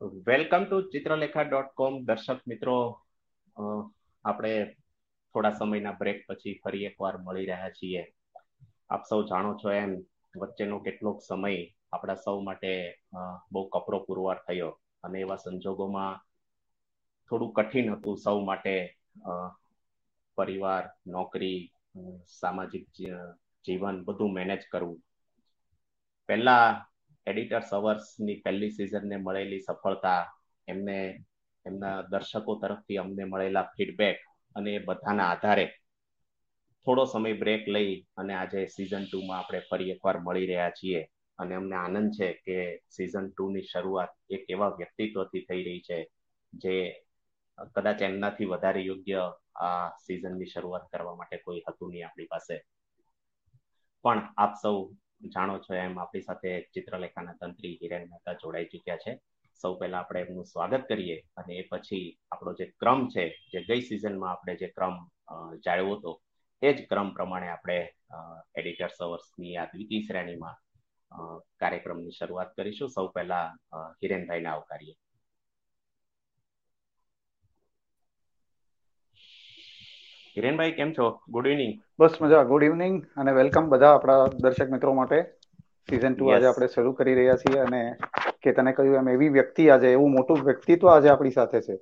Welcome to Chitralekha dot com. દર્શક મિત્રો આપણે થોડા સમયના બ્રેક પછી ફરી એકવાર મળી રહ્યા છીએ. આપ સૌ જાણો છો એમ, વચ્ચેનો કેટલોક સમય આપણા સૌ માટે બહુ કપરો પુરવાર થયો અને એવા સંજોગોમાં થોડું કઠિન હતું સૌ માટે પરિવાર, નોકરી સામાજિક જીવન બધું મેનેજ કરવું. પહેલા એડિટર્સ અવર્સની પહેલી સિઝનને મળેલી સફળતા, એમને, એમના દર્શકો તરફથી અમને મળેલા ફીડબેક અને એ બધાના આધારે થોડો સમય બ્રેક લઈ અને આજે સિઝન ટુમાં આપણે ફરી એકવાર મળી રહ્યા છીએ. અને અમને આનંદ છે કે સિઝન ટુની શરૂઆત એક એવા વ્યક્તિત્વથી થઈ રહી છે જે કદાચ એમનાથી વધારે યોગ્ય આ સિઝનની શરૂઆત કરવા માટે કોઈ હતું નહીં આપણી પાસે. પણ આપ સૌ જાણો છો એમ આપણી સાથે ચિત્રલેખાના તંત્રી હિરેન મહેતા જોડાઈ ચુક્યા છે. સૌ પહેલા આપણે એમનું સ્વાગત કરીએ અને એ પછી આપણો જે ક્રમ છે, જે ગઈ સિઝનમાં આપણે જે ક્રમ જાળવ્યો હતો, એ જ ક્રમ પ્રમાણે આપણે એડિટર્સ અવર્સની આ દ્વિતીય શ્રેણીમાં કાર્યક્રમની શરૂઆત કરીશું. સૌ પહેલા હિરેનભાઈને આવકારીએ. હિરેનભાઈ કેમ છો? ગુડ ઇવનિંગ બસ મજા. ગુડ ઇવનિંગ અને વેલકમ બધા આપણા દર્શક મિત્રો માટે. સિઝન ટુ આજે આપણે શરૂ કરી રહ્યા છીએ અને કે તને કહ્યું એમ એવી વ્યક્તિ આજે એવું મોટું વ્યક્તિત્વ આજે આપણી સાથે છે.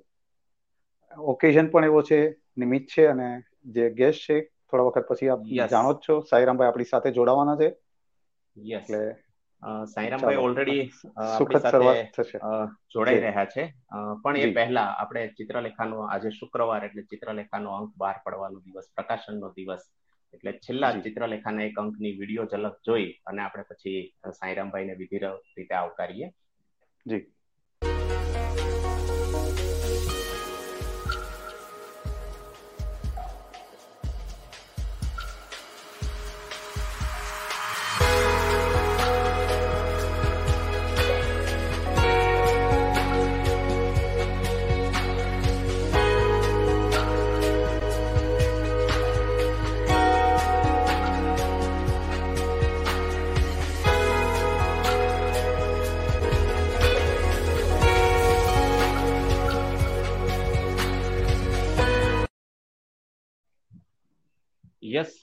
ઓકેઝન પણ એવો છે નિમિત્ત છે અને જે ગેસ્ટ છે થોડા વખત પછી આપ જાણો જ છો. સાઈરામભાઈ આપણી સાથે જોડાવાના છે. એટલે સાઈરામભાઈ ઓલરેડી આપણી સાથે જોડાઈ રહ્યા છે. પણ એ પહેલા આપણે ચિત્રલેખાનો આજે શુક્રવાર એટલે ચિત્રલેખાનો અંક બહાર પડવાનો દિવસ પ્રકાશનનો દિવસ. એટલે છેલ્લા ચિત્રલેખાના એક અંકની વીડિયો ઝલક જોઈ અને આપણે પછી સાઈરામભાઈને વિધિ રીતે આવકારીએ. જી. યસ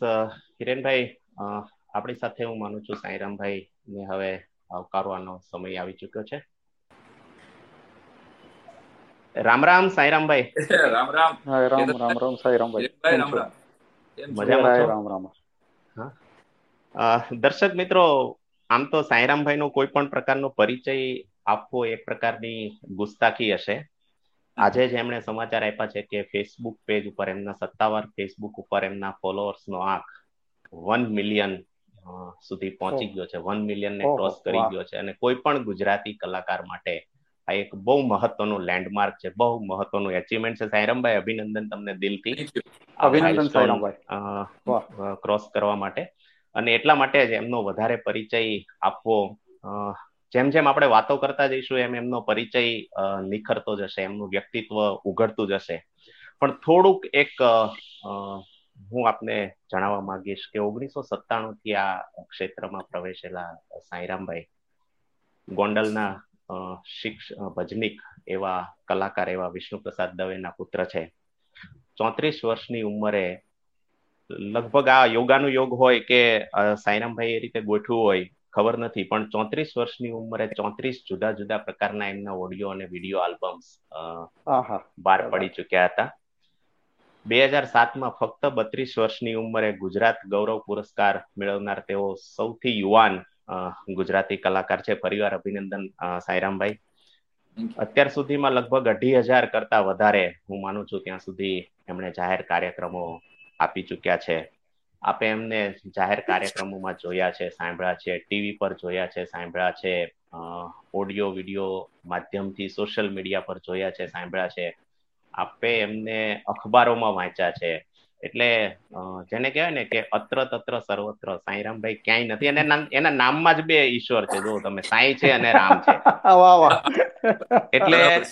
હિરેનભાઈ આપણી સાથે હું માનું છું સાંઈરામભાઈ ને હવે આવકારવાનો સમય આવી ચુક્યો છે. રામ રામ સાંઈરામભાઈ. રામ રામ. રામ રામ રામ સાંઈરામભાઈ. રામ રામ. મજામાં છો? રામ રામ. દર્શક મિત્રો આમ તો સાંઈરામભાઈ નો કોઈ પણ પ્રકારનો પરિચય આપવો એક પ્રકારની ગુસ્તાખી હશે. આજે જ એમણે સમાચાર આપ્યા છે કે ફેસબુક પેજ ઉપર એમના સત્તાવાર ફેસબુક ઉપર એમના ફોલોઅર્સ નો આંક વન મિલિયન સુધી પહોંચી ગયો છે. વન મિલિયન ને ક્રોસ કરી ગયો છે. અને કોઈ પણ ગુજરાતી કલાકાર માટે આ એક બહુ મહત્વનું લેન્ડમાર્ક છે. બહુ મહત્વનું એચિવમેન્ટ છે. સાયરમભાઈ અભિનંદન તમને દિલથી. અભિનંદન સાયરમભાઈ. ક્રોસ કરવા માટે. અને એટલા માટે જ એમનો વધારે પરિચય આપવો જેમ જેમ આપણે વાતો કરતા જઈશું, એમ એમનો પરિચય નિખરતો જશે, એમનું વ્યક્તિત્વ ઉઘડતું જશે. પણ થોડુંક એક હું આપને જણાવવા માંગીશ કે ઓગણીસો સત્તાણું થી આ ક્ષેત્રમાં પ્રવેશેલા સાંઈરામભાઈ ગોંડલના શિક્ષ ભજનિક એવા કલાકાર એવા વિષ્ણુ પ્રસાદ દવેના પુત્ર છે. ચોત્રીસ વર્ષની ઉંમરે લગભગ આ યોગાનું યોગ હોય કે સાંઈરામભાઈ એ રીતે ગોઠવું હોય ખબર નથી પણ ચોત્રીસ વર્ષની ઉંમરે ચોત્રીસ જુદા જુદા પ્રકારના એમના ઓડિયો અને વીડિયો આલ્બમ્સ બહાર પડી ચુક્યા હતા. બે હજાર સાતમાં ફક્ત બત્રીસ વર્ષની ઉંમરે ગુજરાત ગૌરવ પુરસ્કાર મેળવનાર તેઓ સૌથી યુવાન ગુજરાતી કલાકાર છે. પરિવાર અભિનંદન સાયરામભાઈ અત્યાર સુધીમાં લગભગ અઢી હજાર કરતા વધારે હું માનું છું ત્યાં સુધી એમણે જાહેર કાર્યક્રમો આપી ચુક્યા છે. આપે એમને જાહેર કાર્યક્રમોમાં જોયા છે સાંભળ્યા છે ટીવી પર જોયા છે સાંભળ્યા છે ઓડિયો વીડિયો માધ્યમથી સોશિયલ મીડિયા પર જોયા છે સાંભળ્યા છે. આપે એમને અખબારોમાં વાંચ્યા છે. એટલે જેને કહેવાય ને કે અત્ર તત્ર સર્વત્ર સાંઈરામભાઈ ક્યાંય નથી. અને એના નામમાં જ બે ઈશ્વર છે. જો તમે સાંઈ છે અને રામ છે. એટલે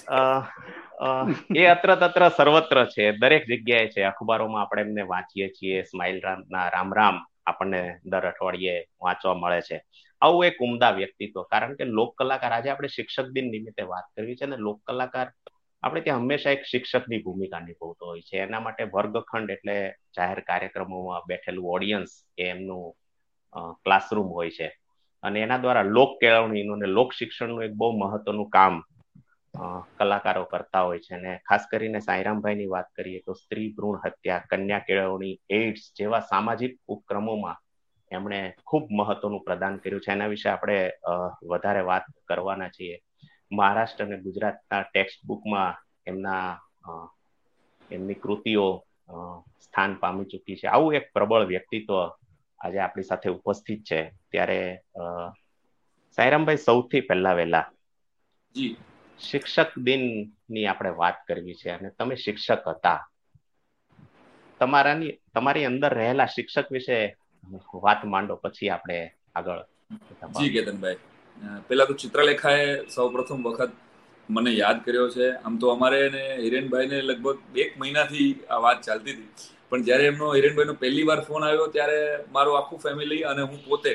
એ અત્ર તત્ર સર્વત્ર છે. દરેક જગ્યાએ છે. અખબારોમાં આપણે એમને વાંચીએ છીએ. સ્માઇલ રામના રામ રામ આપણને દર અઠવાડિયે વાંચવા મળે છે. આવું એક ઉમદા વ્યક્તિત્વ. કારણ કે લોક કલાકાર, આજે આપણે શિક્ષક દિન નિમિત્તે વાત કરવી છે અને લોક કલાકાર આપણે ત્યાં હંમેશા એક શિક્ષકની ભૂમિકા નિભાવતો હોય છે. એના માટે વર્ગખંડ એટલે જાહેર કાર્યક્રમોમાં બેઠેલું ઓડિયન્સ એ એમનું ક્લાસરૂમ હોય છે. અને એના દ્વારા લોક કેળવણીનું અને લોક શિક્ષણનું એક બહુ મહત્વનું કામ કલાકારો કરતા હોય છે. અને ખાસ કરીને સાંઈરામભાઈની વાત કરીએ તો સ્ત્રી ભ્રૂણ હત્યા, કન્યા કેળવણી, એઇડ્સ જેવા સામાજિક ઉપક્રમોમાં એમણે ખૂબ મહત્વનું પ્રદાન કર્યું છે. એના વિશે આપણે વધારે વાત કરવાના છીએ. મહારાષ્ટ્ર અને ગુજરાતના ટેક્સ્ટ બુકમાં એમના એમની કૃતિઓ સ્થાન પામી ચૂકી છે. આવું એક પ્રબળ વ્યક્તિત્વ આજે આપણી સાથે ઉપસ્થિત છે. ત્યારે સાયરામભાઈ સૌથી પહેલા વહેલા. જી. શિક્ષક દિનની આપણે વાત કરવી છે અને તમે શિક્ષક હતા. તમારાની તમારી અંદર રહેલા શિક્ષક વિશે વાત માંડો પછી આપણે આગળ જી કેતનભાઈ. પેલા તો ચિત્રલેખાએ સૌ પ્રથમ વખત મને યાદ કર્યો છે. આમ તો અમારે ને હિરેનભાઈ ને લગભગ એક મહિનાથી આ વાત ચાલતી હતી. પણ જ્યારે એમનો હિરેનભાઈ નો પહેલી વાર ફોન આવ્યો ત્યારે મારું આખું ફેમિલી અને હું પોતે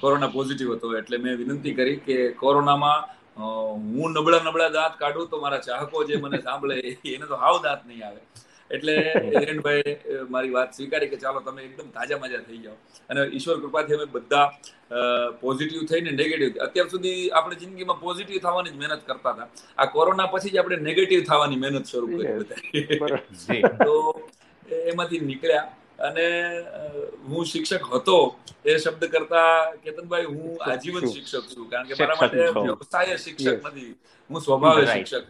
કોરોના પોઝિટિવ હતો. એટલે મેં વિનંતી કરી કે કોરોનામાં હું નબળા નબળા દાંત કાઢું તો મારા ચાહકો જે મને સાંભળે એને તો હાવ દાંત નહીં આવે. એટલે હિરેનભાઈ મારી વાત સ્વીકારી કે ચાલો તમે એકદમ તાજા મજા થઈ જાઓ. અને ઈશ્વર કૃપાથી અમે બધા પોઝિટિવ થઈને નેગેટિવ અત્યાર સુધી આપણે જિંદગીમાં પોઝિટિવ થવાની જ મહેનત કરતા હતા. આ કોરોના પછી જ આપણે નેગેટિવ થવાની મહેનત શરૂ કરી બધા તો એમાંથી નીકળ્યા. અને હું શિક્ષક હતો એ શબ્દ કરતા કેતનભાઈ હું આજીવન શિક્ષક છું કારણ કે મારા માટે વ્યવસાય શિક્ષક નથી હું સ્વભાવે શિક્ષક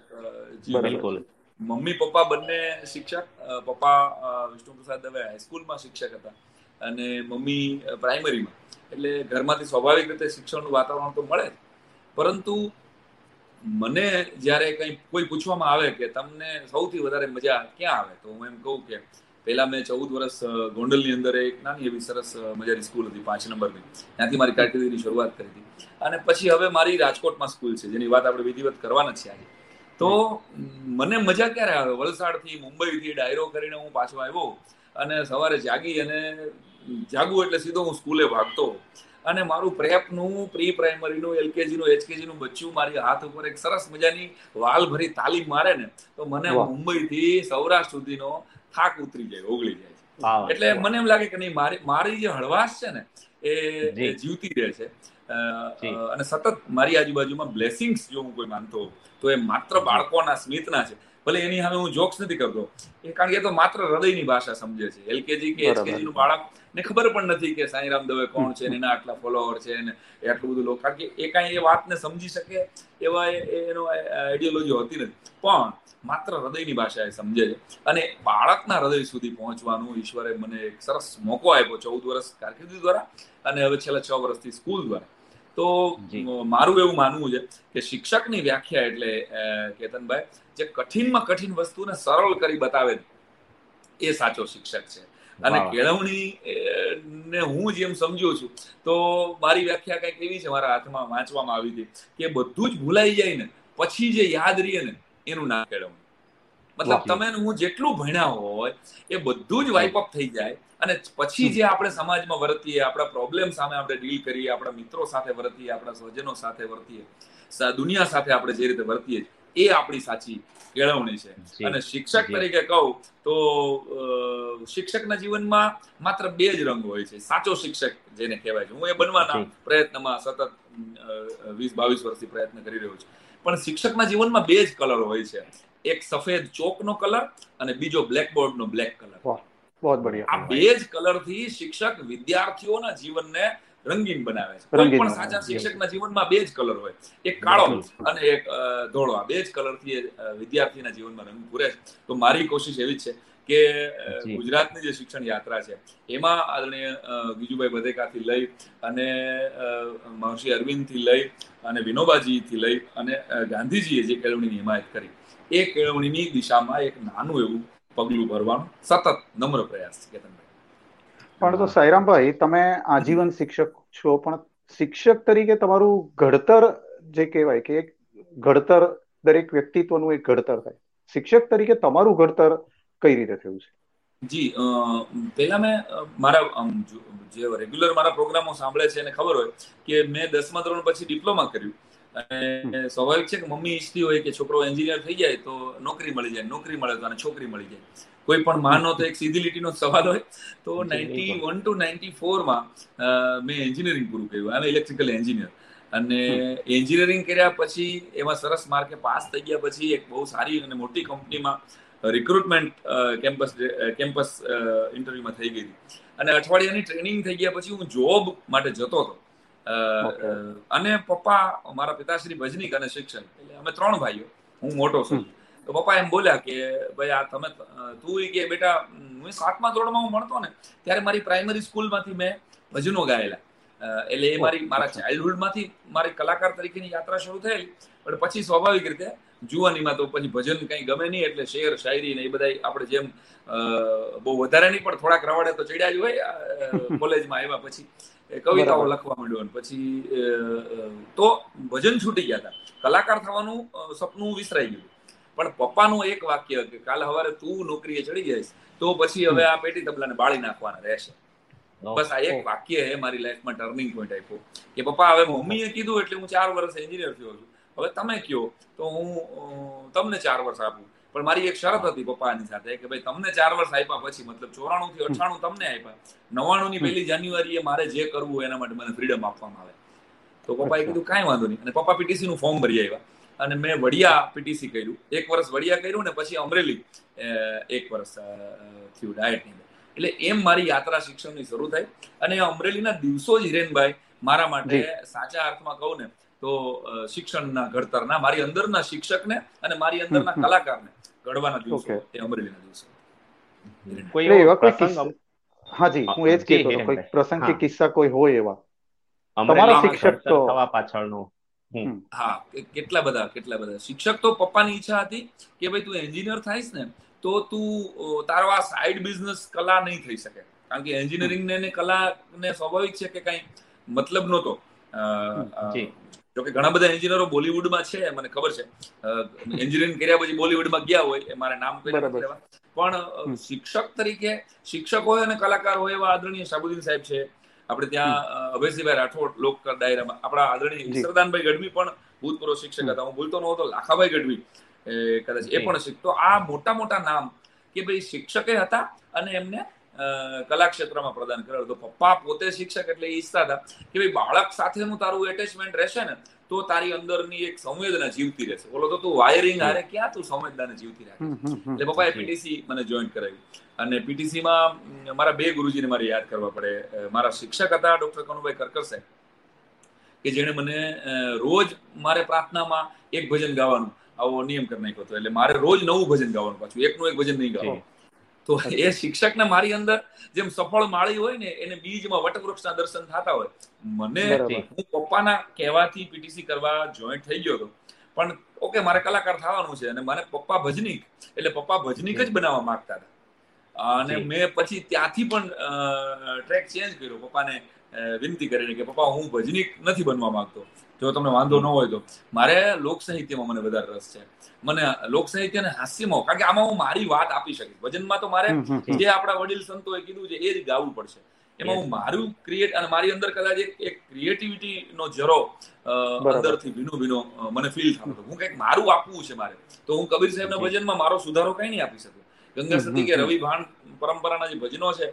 બિલકુલ. મમ્મી પપ્પા બંને શિક્ષક પપ્પા વિષ્ણુ પ્રસાદ દવે હાઈસ્કૂલમાં શિક્ષક હતા અને મમ્મી પ્રાઇમરીમાં એટલે ઘરમાંથી સ્વાભાવિક રીતે શિક્ષણનું વાતાવરણ તો મળે પરંતુ મને જ્યારે કંઈ કોઈ પૂછવામાં આવે કે તમને સૌથી વધારે મજા ક્યાં આવે તો હું એમ કહું કે પહેલા મેં ચૌદ વર્ષ ગોંડલની અંદર એક નાની એવી સરસ મજાની સ્કૂલ હતી પાંચ નંબરની ત્યાંથી મારી કારકિર્દીની શરૂઆત કરી હતી. અને પછી હવે મારી રાજકોટમાં સ્કૂલ છે જેની વાત આપણે વિધિવત કરવાના છીએ આજે. તો મને મજા ક્યારે આવે? વલસાડથી મુંબઈથી ડાયરો કરીને હું પાછો આવ્યો અને સવારે જાગી અને જાગું એટલે સીધો હું સ્કૂલે ભાગતો. અને મારું પ્રેપનું પ્રી પ્રાઇમરીનું એલકેજીનું એચકેજીનું બચ્ચું મારી હાથ ઉપર એક સરસ મજાની વાલ ભરી તાલીમ મારે ને તો મને મુંબઈથી સૌરાષ્ટ્ર સુધીનો થાક ઉતરી જાય ઓગળી જાય એટલે મને એમ લાગે કે નહીં મારી મારી જે હળવાશ છે ને એ જીવતી રહે છે. અને સતત મારી આજુબાજુમાં બ્લેસિંગ્સ જો હું કોઈ માનતો તો એ માત્ર બાળકોના સ્મિતના છે. ભલે એની સામે હું જોક્સ નથી કરતો એ કારણ કે એ તો માત્ર હૃદયની ભાષા સમજે છે. એલકેજી કે એચકેજી નું બાળક ને ખબર પણ નથી કે સાંઈરામ દવે કોણ છે એના આટલા ફોલોઅર છે ને આટલું બધું લોકો. કારણ કે એ કાંઈ એ વાતને સમજી શકે એવા એનો આઈડિયોલોજી હોતી નથી. પણ માત્ર હૃદયની ભાષા એ સમજે છે. અને બાળકના હૃદય સુધી પહોંચવાનું ઈશ્વરે મને એક સરસ મોકો આપ્યો ચૌદ વર્ષ કારકિર્દી દ્વારા અને હવે છેલ્લા છ વર્ષથી સ્કૂલ દ્વારા. તો મારું એવું માનવું છે કે શિક્ષકની વ્યાખ્યા એટલે કેતનભાઈ જે કઠિનમાં કઠિન વસ્તુને સરળ કરી બતાવે એ સાચો શિક્ષક છે. અને કેળવણી ને હું જેમ સમજુ છું. તો મારી વ્યાખ્યા કંઈક એવી છે મારા હાથમાં વાંચવામાં આવી હતી કે બધું જ ભૂલાઈ જાય ને પછી જે યાદ રહીએ ને એનું નામ કેળવણી. મતલબ તમે હું જેટલું ભણ્યા હોય એ બધું જ વાઇપ અપ થઈ જાય અને પછી જે આપણે સમાજમાં વર્તીએ આપણા પ્રોબ્લેમ સામે આપણે ડીલ કરીએ આપણા મિત્રો સાથે વર્તીએ આપણા સ્વજનો સાથે વર્તીએ દુનિયા સાથે આપણે જે રીતે વર્તીએ એ આપણી સાચી કેળવણી છે. અને શિક્ષક તરીકે કહું તો શિક્ષકના જીવનમાં માત્ર બે જ રંગ હોય છે. સાચો શિક્ષક જેને કહેવાય છે. હું એ બનવાના પ્રયત્નમાં સતત વીસ બાવીસ વર્ષથી પ્રયત્ન કરી રહ્યો છું. પણ શિક્ષકના જીવનમાં બે જ કલર હોય છે. એક સફેદ ચોકનો કલર અને બીજો બ્લેકબોર્ડનો બ્લેક કલર. બહુ બઢિયા. આ બે જ કલરથી શિક્ષક વિદ્યાર્થીઓના જીવનને રંગીન બનાવે છે. કોઈ પણ સાચા શિક્ષકના જીવનમાં બે જ કલર હોય. એક કાળો અને એક ધોળો. આ બે જ કલરથી વિદ્યાર્થીના જીવનમાં રંગ પૂરે છે. તો મારી કોશિશ એવી જ છે કે ગુજરાતની જે શિક્ષણ યાત્રા છે એમાં આદરણીય ગીજુભાઈ બધેકાથી લઈ અને મહર્ષિ અરવિંદથી લઈ અને વિનોબાજી થી લઈ અને ગાંધીજીએ જે કેળવણીની હિમાયત કરી એ કેળવણીની દિશામાં એક નાનું એવું પગલું ભરવાનું સતત નમ્ર પ્રયાસ છે કેતનભાઈ. પણ તો સાયરામભાઈ તમે આજીવન શિક્ષક છો પણ શિક્ષક તરીકે તમારું ઘડતર જે કહેવાય કે ઘડતર દરેક વ્યક્તિત્વનું એક ઘડતર થાય. શિક્ષક તરીકે તમારું ઘડતર કઈ રીતે થયું છે? જી પહેલા મેં મારા જે રેગ્યુલર મારા પ્રોગ્રામો સાંભળે છે એને ખબર હોય કે મેં દસમા ધોરણ પછી ડિપ્લોમા કર્યું. અને સ્વાભાવિક છે કે મમ્મી ઈચ્છતી હોય કે છોકરો એન્જિનિયર થઈ જાય તો નોકરી મળી જાય નોકરી મળે તો અને છોકરી મળી જાય. કોઈ પણ માનો તો એક સીધી લીટીનો સવાલ હોય. તો નાઇન્ટી વન ટુ નાઇન્ટી ફોરમાં મેં એન્જિનિયરિંગ પૂરું કર્યું આમ ઇલેક્ટ્રિકલ એન્જિનિયર. અને એન્જિનિયરિંગ કર્યા પછી એમાં સરસ માર્કે પાસ થઈ ગયા પછી એક બહુ સારી અને મોટી કંપનીમાં રિક્રુટમેન્ટ કેમ્પસ કેમ્પસ ઇન્ટરવ્યુમાં થઈ ગઈ હતી. અને અઠવાડિયાની ટ્રેનિંગ થઈ ગયા પછી હું જોબ માટે જતો હતો. અને પપ્પા મારા પિતાશ્રી ભજનીક અને શિક્ષક. એટલે અમે ત્રણ ભાઈઓ. હું મોટો છું. તો પપ્પા એમ બોલ્યા કે ભાઈ આ તમે તું કે બેટા હું સાતમા ધોરણમાં હું ભણતો ને ત્યારે મારી પ્રાઇમરી સ્કૂલમાંથી મેં ભજનો ગાયેલા. એટલે એ મારી મારા ચાઇલ્ડહુડમાંથી મારી કલાકાર તરીકેની યાત્રા શરૂ થયેલી. પણ પછી સ્વાભાવિક રીતે જુવાનીમાં તો પછી ભજન કંઈ ગમે નહીં એટલે શેર શાયરી ને એ બધા આપણે જેમ બહુ વધારે નહીં પણ થોડાક રવાડે તો ચડ્યા જ હોય કોલેજમાં આવ્યા પછી. કવિતાઓ લખવા માંડ્યો પછી તો ભજન છૂટી ગયા હતા. કલાકાર થવાનું સપનું વિસરાઈ ગયું. પણ પપ્પાનું એક વાક્ય કે કાલે સવારે તું નોકરીએ ચડી જઈશ તો પછી હવે આ પેટી તબલાને બાળી નાખવાના રહેશે. બસ આ એક વાક્ય હે મારી લાઈફમાં ટર્નિંગ પોઈન્ટ આપ્યો. કે પપ્પા હવે મમ્મીએ કીધું એટલે હું ચાર વર્ષ એન્જિનિયર થયો છું. હવે તમે કયો તો હું તમને ચાર વર્ષ આપું. પણ મારી એક શરત હતી પપ્પાની સાથે કે ભાઈ તમને ચાર વર્ષ આપ્યા પછી મતલબ ચોરાણું થી અઠાણું તમને આપ્યા. નવાણું ની પહેલી જાન્યુઆરીએ મારે જે કરવું એના માટે મને ફ્રીડમ આપવામાં આવે. તો પપ્પાએ કીધું કાંઈ વાંધો નહીં. અને પપ્પા પીટીસી નું ફોર્મ ભરી આવ્યા. અને મેં વડિયા પીટીસી કર્યું. એક વર્ષ વડિયા કર્યું ને પછી અમરેલી એક વર્ષ થયું ડાયટની એટલે એમ મારી યાત્રા શિક્ષણની શરૂ થઈ. અને અમરેલીના દિવસો જ હિરેનભાઈ મારા માટે સાચા અર્થમાં કહું ને તો શિક્ષણના ઘડતરના મારી અંદરના શિક્ષકને અને મારી અંદરના કલાકારને ઘડવાના દિવસો એ અમરેલીના દિવસો. કોઈ એવા કોઈ હાજી હું એ જ કહેતો હતો કોઈ પ્રસંગ કે કિસ્સા કોઈ હોય એવા? તમારા શિક્ષક તો થવા પાછળનો. હા કેટલા બધા કેટલા બધા. શિક્ષક તો પપ્પાની ઈચ્છા હતી કે ભાઈ તું એન્જિનિયર થાઈશ ને તો તું તારો આ સાઈડ બિઝનેસ કલા નહીં થઈ શકે. કારણ કે એન્જિનિયરિંગ ને કલા ને સ્વાભાવિક છે કે કઈ મતલબ નહોતો. જોકે ઘણા બધા એન્જિનિયરો બોલિવૂડમાં છે મને ખબર છે. એન્જિનિયરિંગ કર્યા પછી બોલિવૂડમાં ગયા હોય એ મારે નામ પણ શિક્ષક તરીકે શિક્ષક હોય અને કલાકાર હોય એવા આદરણીય સાબુદ્દીન સાહેબ છે. આપણે ત્યાં અભયસિંહભાઈ રાઠોડ લોક ડાયરામાં આપણા આદરણીય ઈશ્વરદાનભાઈ ગઢવી પણ ભૂતપૂર્વ શિક્ષક હતા. હું ભૂલતો નહોતો લાખાભાઈ ગઢવી કદાચ એ પણ શીખતો આ મોટા મોટા નામ કે ભાઈ શિક્ષકે હતા અને એમને કલા ક્ષેત્રમાં પ્રદાન કરેલો. તો પપ્પા પોતે શિક્ષક એટલે ઈચ્છતા હતા કે ભાઈ બાળક સાથેનું તારું એટેચમેન્ટ રહેશે ને તો તારી અંદરની એક સંવેદના જીવતી રહેશે. બોલો તો તું વાયરિંગ હારે ક્યાં તું સંવેદનાને જીવતી રાખે? એટલે પપ્પાએ પીટીસી મને જોઈન કરાવી. અને પીટીસી માં મારા બે ગુરુજીને મારે યાદ કરવા પડે. મારા શિક્ષક હતા ડોક્ટર કનુભાઈ કરકર સાહેબ કે જેણે મને રોજ મારે પ્રાર્થનામાં એક ભજન ગાવાનું આવો નિયમ કરી નાખ્યો હતો. એટલે મારે રોજ નવું ભજન ગાવાનું પાછું. એકનું એક ભજન નહીં ગાવાનું. તો એ શિક્ષકને મારી અંદર જેમ સફળ માળી હોય ને એને બીજમાં વટવૃક્ષના દર્શન થતા હોય. મને હું પપ્પાના કહેવાથી પીટીસી કરવા જોઈન્ટ થઈ ગયો હતો. પણ ઓકે મારે કલાકાર થવાનું છે અને મારે પપ્પા ભજનીક એટલે પપ્પા ભજનીક જ બનાવવા માંગતા હતા. અને મેં પછી ત્યાંથી પણ ટ્રેક ચેન્જ કર્યો. પપ્પાને વિનંતી કરીને કે પપ્પા હું ભજનીક નથી બનવા માંગતો. જો તમને વાંધો ન હોય તો. મારે લોક સાહિત્યમાં મને વધારે રસ છે. મને લોક સાહિત્ય અને હાસ્યમાં કારણ કે આમાં હું મારી વાત આપી શકીશ. ભજનમાં તો મારે જે આપણા વડીલ સંતોએ કીધું છે એ જ ગાવું પડશે. એમાં હું મારું ક્રિએટ અને મારી અંદર કદાચ એક એક ક્રિએટિવિટી નો જરો અંદરથી ભીનો ભીનો મને ફીલ થતો હું કંઈક મારું આપવું છે મારે. તો હું કબીર સાહેબના ભજનમાં મારો સુધારો કઈ નહીં આપી શકું. ગંગા સતી કે રવિ ભાણ પરંપરાના જે ભજનો છે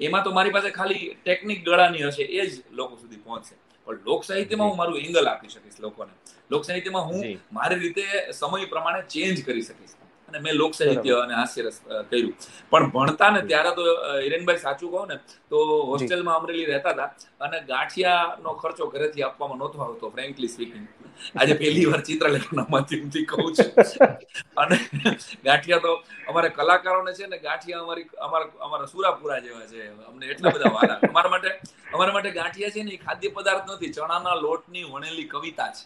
એમાં તો મારી પાસે ખાલી ટેકનિક ગળાની હશે એ જ લોકો સુધી પહોંચશે. પણ લોક સાહિત્યમાં હું મારું એંગલ આપી શકીશ લોકોને. લોક સાહિત્યમાં હું મારી રીતે સમય પ્રમાણે ચેન્જ કરી શકીશ. અને મેં લોક સાહિત્ય અને હાસ્યરસ કર્યું. પણ ભણતા ને ત્યારે તો હિરેનભાઈ સાચું કહો ને તો હોસ્ટેલમાં અમરેલી રહેતા હતા અને ગાંઠિયાનો ખર્ચો ઘરેથી આપવામાં નહોતો આવતો ફ્રેન્કલી સ્પીકિંગ આજે પહેલી વાર ચિત્રલેખનના માધ્યમથી કહું છું. અને ગાંઠિયા તો અમારે કલાકારોને છે ને ગાંઠિયા અમારી અમારા અમારા સુરાપુરા જેવા છે. અમને એટલા બધા વાલા. અમારા માટે અમારા માટે ગાંઠિયા છે ને એ ખાદ્ય પદાર્થ નથી ચણાના લોટની વણેલી કવિતા છે.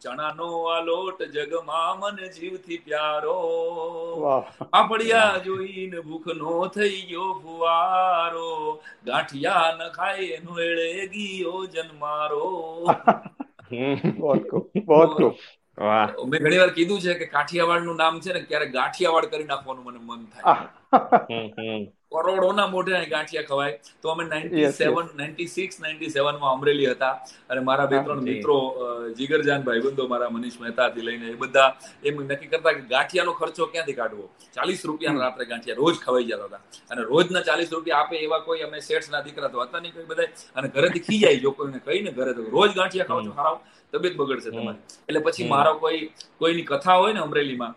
ચણાનો આ લોટ જગમાં મન જીવથી પ્યારો. પાપડિયા જોઈને ભૂખ નો થઈ ગયો ફુવારો. ગાંઠિયા ન ખાય એનું એળે ગયો જન્મારો. બહુ ખૂબ બહુ ખૂબ. મેં ઘણી વાર કીધું છે કે કાઠિયાવાડનું નામ છે ને ક્યારે ગાંઠિયાવાડ કરી નાખવાનું મને મન થાય. કરોડોના મોઢે ગાંઠિયા ખવાય. તો અમે ninety seven ninety six ninety સેવનમાં Amreli હતા. અને મારા બે ત્રણ મિત્રો જીગરજાન ભાઈબંધો મારા મનીષ મહેતાથી લઈને એ બધા એમ નક્કી કરતા કે ગાંઠિયાનો ખર્ચો ક્યાંથી કાઢવો? ચાલીસ રૂપિયા રાત્રે ગાંઠિયા રોજ ખવાઈ જતા હતા. અને રોજના ચાલીસ રૂપિયા આપે એવા કોઈ અમે શેઠના દીકરા તો હતા નહીં કોઈ બધા અને ઘરેથી ખીજાય જો કોઈને કહીને ઘરે તો રોજ ગાંઠિયા ખાવ છો હારાવ તબિયત બગડશે તમારી. એટલે પછી મારો કોઈ કોઈની કથા હોય ને અમરેલીમાં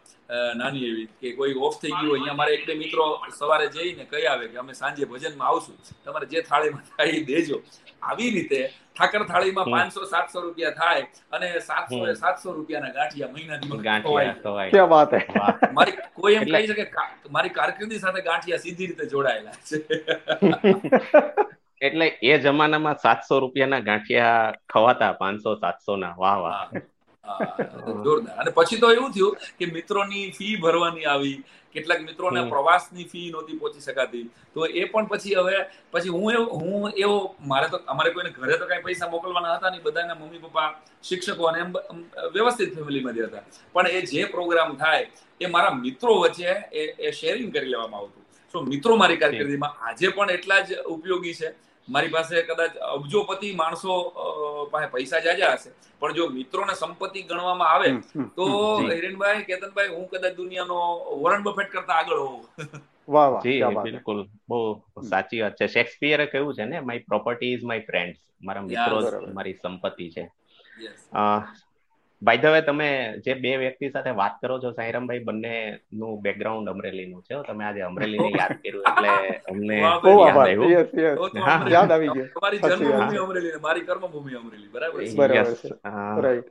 નાની એવી કે કોઈ ઓફ થઈ ગયું હોય અહીંયા મારે એક બે મિત્રો સવારે જઈને કહી આવે કે અમે સાંજે ભજનમાં આવશું. તમારે જે થાળીમાં થાય દેજો. આવી રીતે ઠાકર થાળીમાં પાંચસો સાતસો રૂપિયા થાય અને સાતસો એ સાતસો રૂપિયાના ગાંઠિયા મહિના ક્યાં વાત મારી કોઈ એમ કહી શકે મારી કારકિર્દી સાથે ગાંઠિયા સીધી રીતે જોડાયેલા છે. એટલે એ જમાનામાં સાતસો રૂપિયાના ગાંઠિયા ખવાતા પાંચસો સાતસો ના વાહ. વાહ જોરદાર. અને પછી તો એવું થયું કે મિત્રોની ફી ભરવાની આવી કેટલાક મિત્રોને. પ્રવાસની ફી નહોતી પહોંચી શકાતી. તો એ પણ પછી હવે પછી હું હું એવો મારે તો અમારે કોઈને ઘરે તો કઈ પૈસા મોકલવાના હતા નહીં બધાના મમ્મી પપ્પા શિક્ષકો અને એમ વ્યવસ્થિત ફેમિલીમાંથી હતા. પણ એ જે પ્રોગ્રામ થાય એ મારા મિત્રો વચ્ચે એ એ શેરિંગ કરી લેવામાં આવતું. તો મિત્રો મારી કારકિર્દીમાં આજે પણ એટલા જ ઉપયોગી છે મારી પાસે કદાચ અબજોપતિ માણસો પાસે પૈસા જાજા હશે. પણ જો મિત્રોને સંપત્તિ ગણવામાં આવે તો હિરેનભાઈ કેતનભાઈ હું કદાચ દુનિયાનો વોરન બફેટ કરતા આગળ હોઉં. વાહ બિલકુલ. બહુ સાચી વાત છે. શેક્સપિયરે કહ્યું છે ને my property is my friends મારા મિત્રો મારી સંપત્તિ છે. બાય ધ વે તમે જે બે વ્યક્તિ સાથે વાત કરો છો સાઈરામભાઈ બંને નું બેકગ્રાઉન્ડ અમરેલીનું છે તમે આજે અમરેલીને યાદ કર્યું એટલે અમને યાદ આવ્યું. યસ યસ તો તો હા, અમરેલી. યાદ આવી ગયું. તમારી જન્મભૂમિ અમરેલી ને મારી કર્મભૂમિ અમરેલી. બરાબર છે? રાઈટ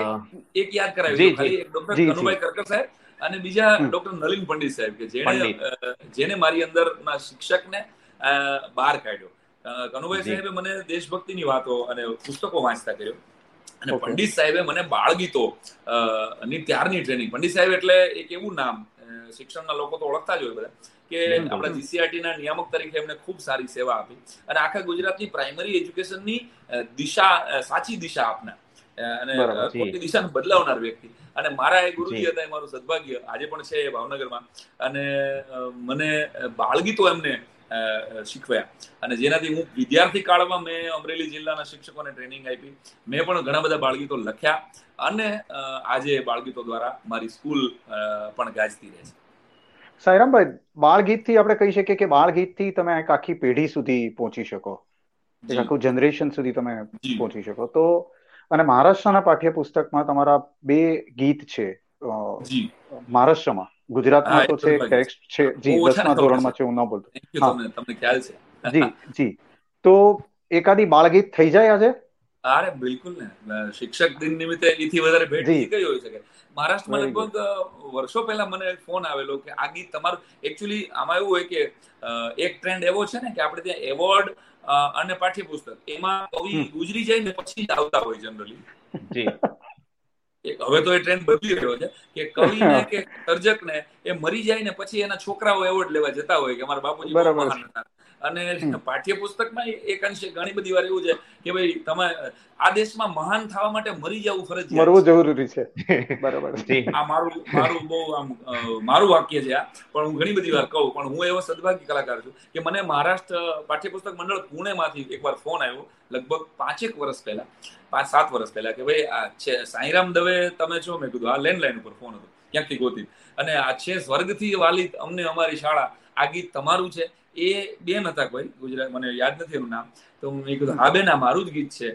અ, એક- યાદ કરાવી દઉં ખાલી. એક ડોક્ટર. કનુભાઈ કરકર સાહેબ અને બીજા. ડોક્ટર નલિન પંડિત સાહેબ કે જેણે જેને મારી અંદરના શિક્ષકને ને બહાર કાઢ્યો. કનુભાઈ સાહેબે મને દેશભક્તિની વાતો અને પુસ્તકો વાંચતા કર્યો. અને પંડિત સાહેબે મને બાળગીતો ની ત્યારની ટ્રેનિંગ પંડિત સાહેબ એટલે એક એવું નામ શિક્ષણના લોકો તો ઓળખતા જ હોય બધા કે આપણા જીસીઆરટી ના નિયામક તરીકે એમને ખૂબ સારી સેવા આપી અને આખા ગુજરાતની પ્રાઇમરી એજ્યુકેશનની દિશા સાચી દિશા આપનાર. અને ખોટી દિશાને બદલાવનાર વ્યક્તિ. અને મારા એ ગુરુજી હતા એ મારું સદભાગ્ય. આજે પણ છે ભાવનગરમાં. અને મને બાળગીતો એમને શીખવ્યા. અને જેનાથી હું વિદ્યાર્થી કાળમાં મેં અમરેલી જિલ્લાના શિક્ષકોને ટ્રેનિંગ આપી. મેં પણ ઘણા બધા બાળગીતો લખ્યા અને આજે બાળગીતો દ્વારા મારી સ્કૂલ પણ ગાજતી રહે છે. સાયરામભાઈ બાળ ગીતથી આપણે કહી શકીએ કે બાળગીતથી તમે એક આખી પેઢી સુધી પહોંચી શકો. આખું જનરેશન સુધી તમે પહોંચી શકો. તો અને મહારાષ્ટ્રના પાઠ્યપુસ્તકમાં તમારા બે ગીત છે મહારાષ્ટ્રમાં. ગુજરાતમાં તો છે ટેક્સ્ટ છે. જી દસમા ધોરણમાં છે. હું ન બોલતો. તમને ખ્યાલ છે. જી જી. તો એકાદી બાળગીત થઈ જાય આજે? અરે બિલકુલ ને. શિક્ષક દિન નિમિત્તે એથી વધારે ભેટ થઈ ગઈ હોઈ શકે. મહારાષ્ટ્રમાં લગભગ વર્ષો પહેલા મને ફોન આવેલો કે આ ગીત તમારું એકચ્યુઅલી આમાં એવું હોય કે એક ટ્રેન્ડ એવો છે ને કે આપણે ત્યાં એવોર્ડ અને પાઠ્યપુસ્તક એમાં કવિ ગુજરી જાય ને પછી જ આવતા હોય જનરલી જી. હવે તો એ ટ્રેન્ડ બદલી રહ્યો છે કે કવિને કે સર્જકને એ મરી જાય ને પછી એના છોકરાઓ એવોર્ડ લેવા જતા હોય કે અમારા બાપુજી બરાબર અને પાઠ્યપુસ્તકમાં એક અંશે ઘણી બધી વાર એવું છે કે ભાઈ તમે આ દેશમાં મહાન થવા માટે મરી જવું ફરજિયાત મરવું જરૂરી છે. બરાબર. આ મારું મારું બહુ આમ મારું વાક્ય છે આ. પણ હું ઘણી બધી વાર કહું પણ હું એવો સદભાગ્ય કલાકાર છું કે મને મહારાષ્ટ્ર પાઠ્યપુસ્તક મંડળ પુણેમાંથી એકવાર ફોન આવ્યો લગભગ પાંચેક વર્ષ પહેલા પાંચ સાત વર્ષ પહેલા કે ભાઈ આ છે સાંઈરામ દવે તમે છો? મેં કીધું આ લેન્ડલાઈન ઉપર ફોન હતો. ક્યાંકથી ગોતી? અને આ છે સ્વર્ગથી વાલી અમને અમારી શાળા. આ ગીત તમારું છે. એ બેન હતા કોઈ? ગુજરાત મને યાદ નથી એનું નામ. તો મેં કીધું હા બેન આ મારું જ ગીત છે.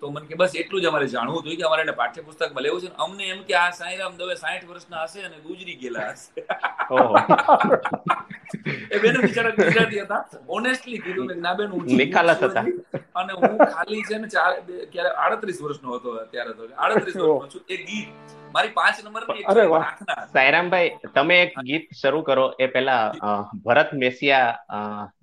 તો મને કે બસ એટલું જ અમારે જાણવું હતું કે અમારે એને પાઠ્યપુસ્તકમાં લેવું છે. અમને એમ કે આ સાંઈરામ દવે સાઠ વર્ષના હશે અને ગુજરી ગયેલા હશે. એ બેન બિચારા ગુજરાતી હતા. ઓનેસ્ટલી કીધું મેં, ના બેન હું નિખાલસ હતા. અને હું ખાલી છે ને ચાર ક્યારે આડત્રીસ વર્ષનો હતો ત્યારે તો આડત્રીસ વર્ષનો છું. એ ગીત મારી પાંચ. પ્રાર્થના. સાયરામભાઈ તમે એક ગીત શરૂ કરો. એ પહેલા ભરત મેસિયા અ,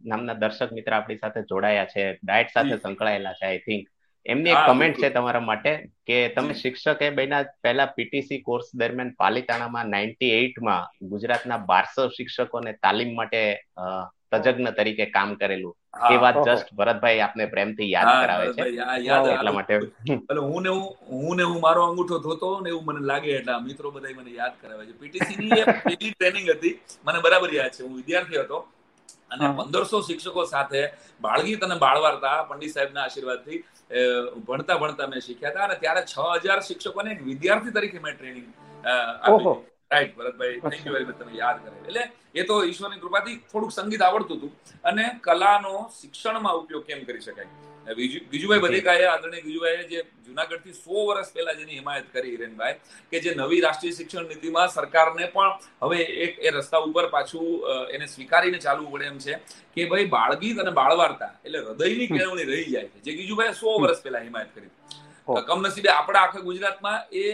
નામના દર્શક મિત્ર આપણી સાથે જોડાયા છે. ડાયટ સાથે સંકળાયેલા છે આઈ થિંક એમની એક કમેન્ટ છે તમારા માટે કે તમે શિક્ષક એ બન્યા પહેલા પીટીસી કોર્સ દરમિયાન પાલિતાણામાં નાઇન્ટી એઇટમાં ગુજરાતના બારસો શિક્ષકોને તાલીમ માટે તજજ્ઞ તરીકે કામ કરેલું. એ વાત જસ્ટ ભરતભાઈ આપને પ્રેમથી યાદ કરાવે છે. એટલા માટે હું ને હું ને હું મારો અંગૂઠો ધોતો ને એવું મને લાગે એટલે મિત્રો બધા મને યાદ કરાવે છે. પીટીસી ની પેલી ટ્રેનિંગ હતી. મને બરાબર યાદ છે. હું વિદ્યાર્થી હતો અને પંદરસો શિક્ષકો સાથે બાળગીત અને બાળવાર્તા પંડિત સાહેબના આશીર્વાદથી ભણતા ભણતા મેં શીખ્યા હતા. અને ત્યારે છ હજાર શિક્ષકોને એક વિદ્યાર્થી તરીકે મેં ટ્રેનિંગ આપી right Bharatbhai thank you very much તમે યાદ કરે એટલે એ તો ઈશ્વરની કૃપાથી થોડુંક સંગીત આવડતું હતું. અને કલાનો શિક્ષણમાં ઉપયોગ કેમ કરી શકાય? ગીજુભાઈ બધેકાએ આદરણીય ગીજુભાઈએ જે જુનાગઢથી સો વર્ષ પહેલા જેની હિમાયત કરી હિરેનભાઈ કે જે નવી રાષ્ટ્રીય શિક્ષણ નીતિમાં સરકારને પણ હવે એક એ રસ્તા ઉપર પાછું એને સ્વીકારીને ચાલવું પડે એમ છે કે ભાઈ બાળગીત અને બાળવાર્તા એટલે હૃદયની કેળવણી રહી જાય છે. જે ગીજુભાઈ સો વર્ષ પહેલા હિમાયત કરી કમનસીબે આપણા આખા ગુજરાતમાં એ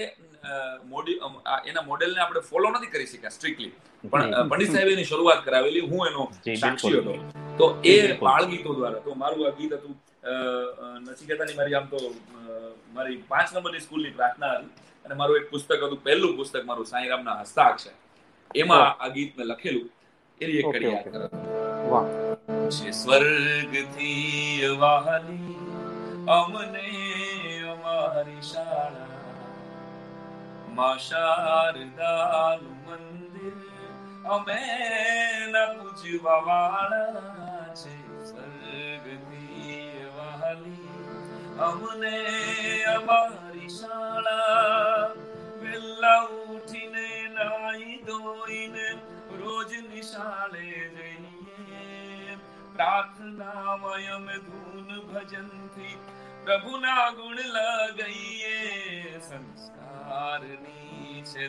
એના મોડેલને આપણે ફોલો નથી કરી શક્યા સ્ટ્રિક્ટલી પણ પંડિત સાહેબ એની શરૂઆત કરાવેલી હું એનો સાક્ષી હતો. તો એ બાળ ગીતો દ્વારા તો મારું આ ગીત હતું નચિકેતાની મારી આમ તો મારી પાંચ નંબરની સ્કૂલની પ્રાર્થના હતી. અને મારું એક પુસ્તક હતું પહેલું પુસ્તક મારું સાંઈરામના હસ્તાક્ષર એમાં આ ગીત મેં લખેલું એની એક કડી યાદ કરો. છે સ્વર્ગથી વાહલી અમને અમારી શાળા માં શારદાનું મંદિર અમે ના પૂજવા વાળા છે સ્વર્ગથી વાલી અમને અમારી શાળા વેલા ઉઠીને નાઈ ધોઈને રોજ નિશાળે જઈએ પ્રાર્થનામાં અમે ધૂન ભજનથી પ્રભુના ગુણ લગઈએ સંસ્કારની છે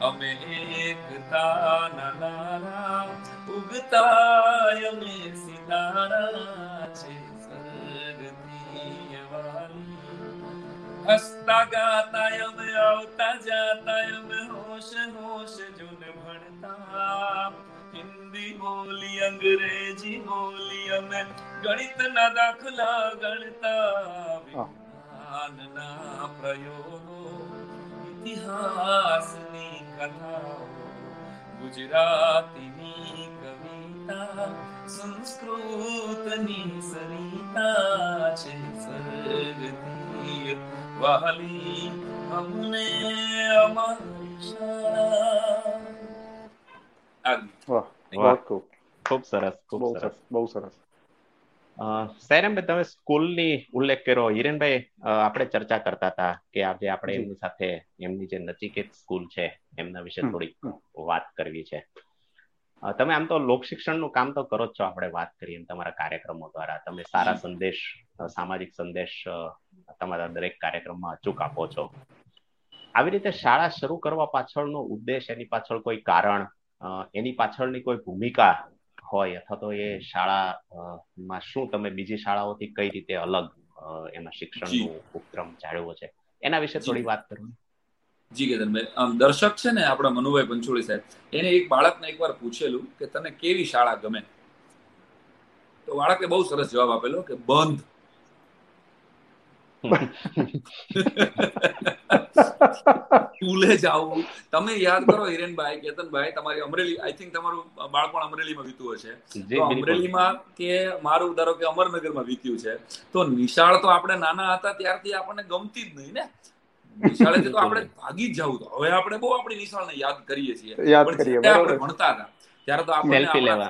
અમે એકતા નારા ઉગતા સિતારા છે હસતા ગાતા અમે આવતા જાતા અમે હોશ હોશ જુન ભણતા હિન્દી બોલી અંગ્રેજી બોલી અમે ગણિત ના દાખલા ગણતા વિજ્ઞાનના પ્રયોગો ઇતિહાસની કથાઓ ગુજરાતીની કવિતા સંસ્કૃતની સરિતા છે સર્ગથી વાલી અમને અમારી શાળા ખૂબ સરસ ખૂબ સરસ બહુ સરસ સૈરમભાઈ તમે સ્કૂલની ઉલ્લેખ કર્યો હિરેનભાઈ આપણે ચર્ચા કરતા હતા કે આજે આપણે એમની સાથે એમની જે નચિકેત સ્કૂલ છે એમના વિશે થોડી વાત કરવી છે. તમે આમ તો લોક શિક્ષણનું કામ તો કરો જ છો આપણે વાત કરીએ તમારા કાર્યક્રમો દ્વારા. તમે સારા સંદેશ સામાજિક સંદેશ તમારા દરેક કાર્યક્રમમાં અચૂક આપો છો. આવી રીતે શાળા શરૂ કરવા પાછળનો ઉદ્દેશ એની પાછળ કોઈ કારણ એની પાછળની કોઈ ભૂમિકા હોય અથવા તો એ શાળામાં શું તમે બીજી શાળાઓથી કઈ રીતે અલગ એના શિક્ષણનો ઉપક્રમ જાળવ્યો છે? એના વિશે થોડી વાત કરું. જી કેતનભાઈ આમ દર્શક છે ને આપણા મનુભાઈ પંચોળી સાહેબ એને એક બાળકને એકવાર પૂછેલું કે તને કેવી શાળા ગમે? તો બાળકે બહુ સરસ જવાબ આપેલો કે બંધ. સ્કૂલે જવું. તમે યાદ કરો હિરેનભાઈ કેતનભાઈ તમારી અમરેલી આઈ થિંક તમારું બાળપણ અમરેલીમાં વીત્યું હશે. તો અમરેલીમાં કે મારું ધારો કે અમરનગરમાં વીત્યું છે તો નિશાળ તો આપણે નાના હતા ત્યારથી આપણને ગમતી જ નહીં ને. નિશાળેથી તો આપણે ભાગી જ જવું તો. હવે આપણે બહુ આપણી નિશાળને યાદ કરીએ છીએ. પણ આપણે ભણતા હતા ત્યારે તો આપણે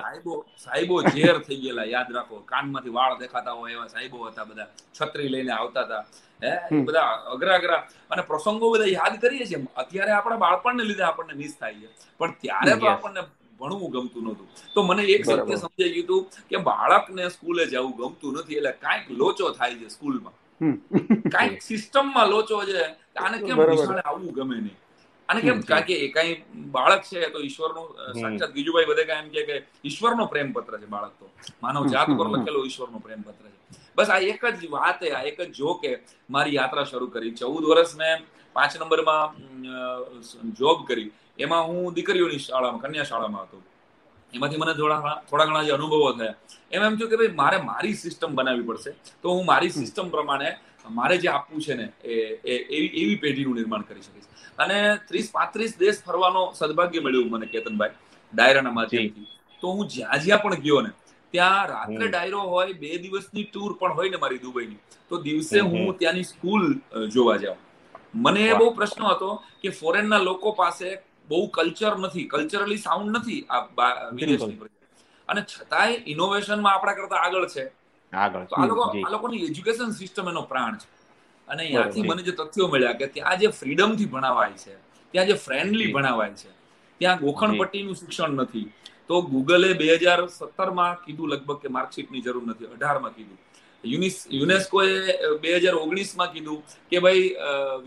સાહેબો સાહેબો ઝેર થઈ ગયેલા યાદ રાખો. કાનમાંથી વાળ દેખાતા હોય એવા સાહેબો હતા બધા. છત્રી લઈને આવતા હતા. હે? બધા અઘરા અઘરા અને પ્રસંગો બધા યાદ કરીએ છીએ. અત્યારે આપણા બાળપણને લીધે આપણને મિસ થાય છે. પણ ત્યારે તો આપણને ભણવું ગમતું નહોતું. તો મને એક સત્ય સમજાઈ ગયું હતું કે બાળકને સ્કૂલે જવું ગમતું નથી એટલે કાંઈક લોચો થાય છે સ્કૂલમાં. કાંઈક સિસ્ટમમાં લોચો છે. આને કેમ નિશાળે આવવું ગમે નહીં? અને કેમ કારણ કે એ કઈ બાળક છે તો ઈશ્વરનો સાક્ષાત ગીજુભાઈ બધે એમ કે ઈશ્વરનો પ્રેમ પત્ર છે બાળક તો. માનવ જાત પર લખેલો ઈશ્વરનો પ્રેમ પત્ર છે. બસ આ એક જ વાત આ એક જ જોકે મારી યાત્રા શરૂ કરી. ચૌદ વર્ષ મેં પાંચ નંબરમાં જોબ કરી. એમાં હું દીકરીઓની શાળામાં કન્યા શાળામાં હતો. એમાંથી મને થોડા થોડા ઘણા જે અનુભવો થયા. એમ એમ થયું કે ભાઈ મારે મારી સિસ્ટમ બનાવવી પડશે. તો હું મારી સિસ્ટમ પ્રમાણે મારે જે આપવું છે ને એ એવી એવી પેઢીનું નિર્માણ કરી શકીશ. અને ત્રીસ પાંત્રીસ દેશ ફરવાનો સદભાગ્ય મળ્યું મને કેતનભાઈ ડાયરાના માધ્યમથી. તો હું જ્યાં જ્યાં પણ ગયો ને ત્યાં રાત્રે ડાયરો હોય બે દિવસની ટૂર પણ હોય ને મારી દુબઈની તો દિવસે હું ત્યાંની સ્કૂલ જોવા જાઉં. મને બહુ પ્રશ્ન હતો કે ફોરેનના લોકો પાસે બહુ કલ્ચર નથી કલ્ચરલી સાઉન્ડ નથી આ વિદેશની અને છતાંય ઇનોવેશનમાં આપણા કરતા આગળ છે. તો આ લોકો આ લોકોની એજ્યુકેશન સિસ્ટમ એનો પ્રાણ છે. અને ત્યાંથી મને જે તથ્યો મળ્યા કે ત્યાં જે ફ્રીડમથી ભણાવાય છે ત્યાં જે ફ્રેન્ડલી ભણાવાય છે ત્યાં ગોખણપટ્ટીનું શિક્ષણ નથી તો ગૂગલે બે હજાર સત્તરમાં કીધું લગભગ કે માર્કશીટની જરૂર નથી અઢારમાં કીધું. યુનિસ યુનેસ્કોએ બે હજાર ઓગણીસમાં કીધું કે ભાઈ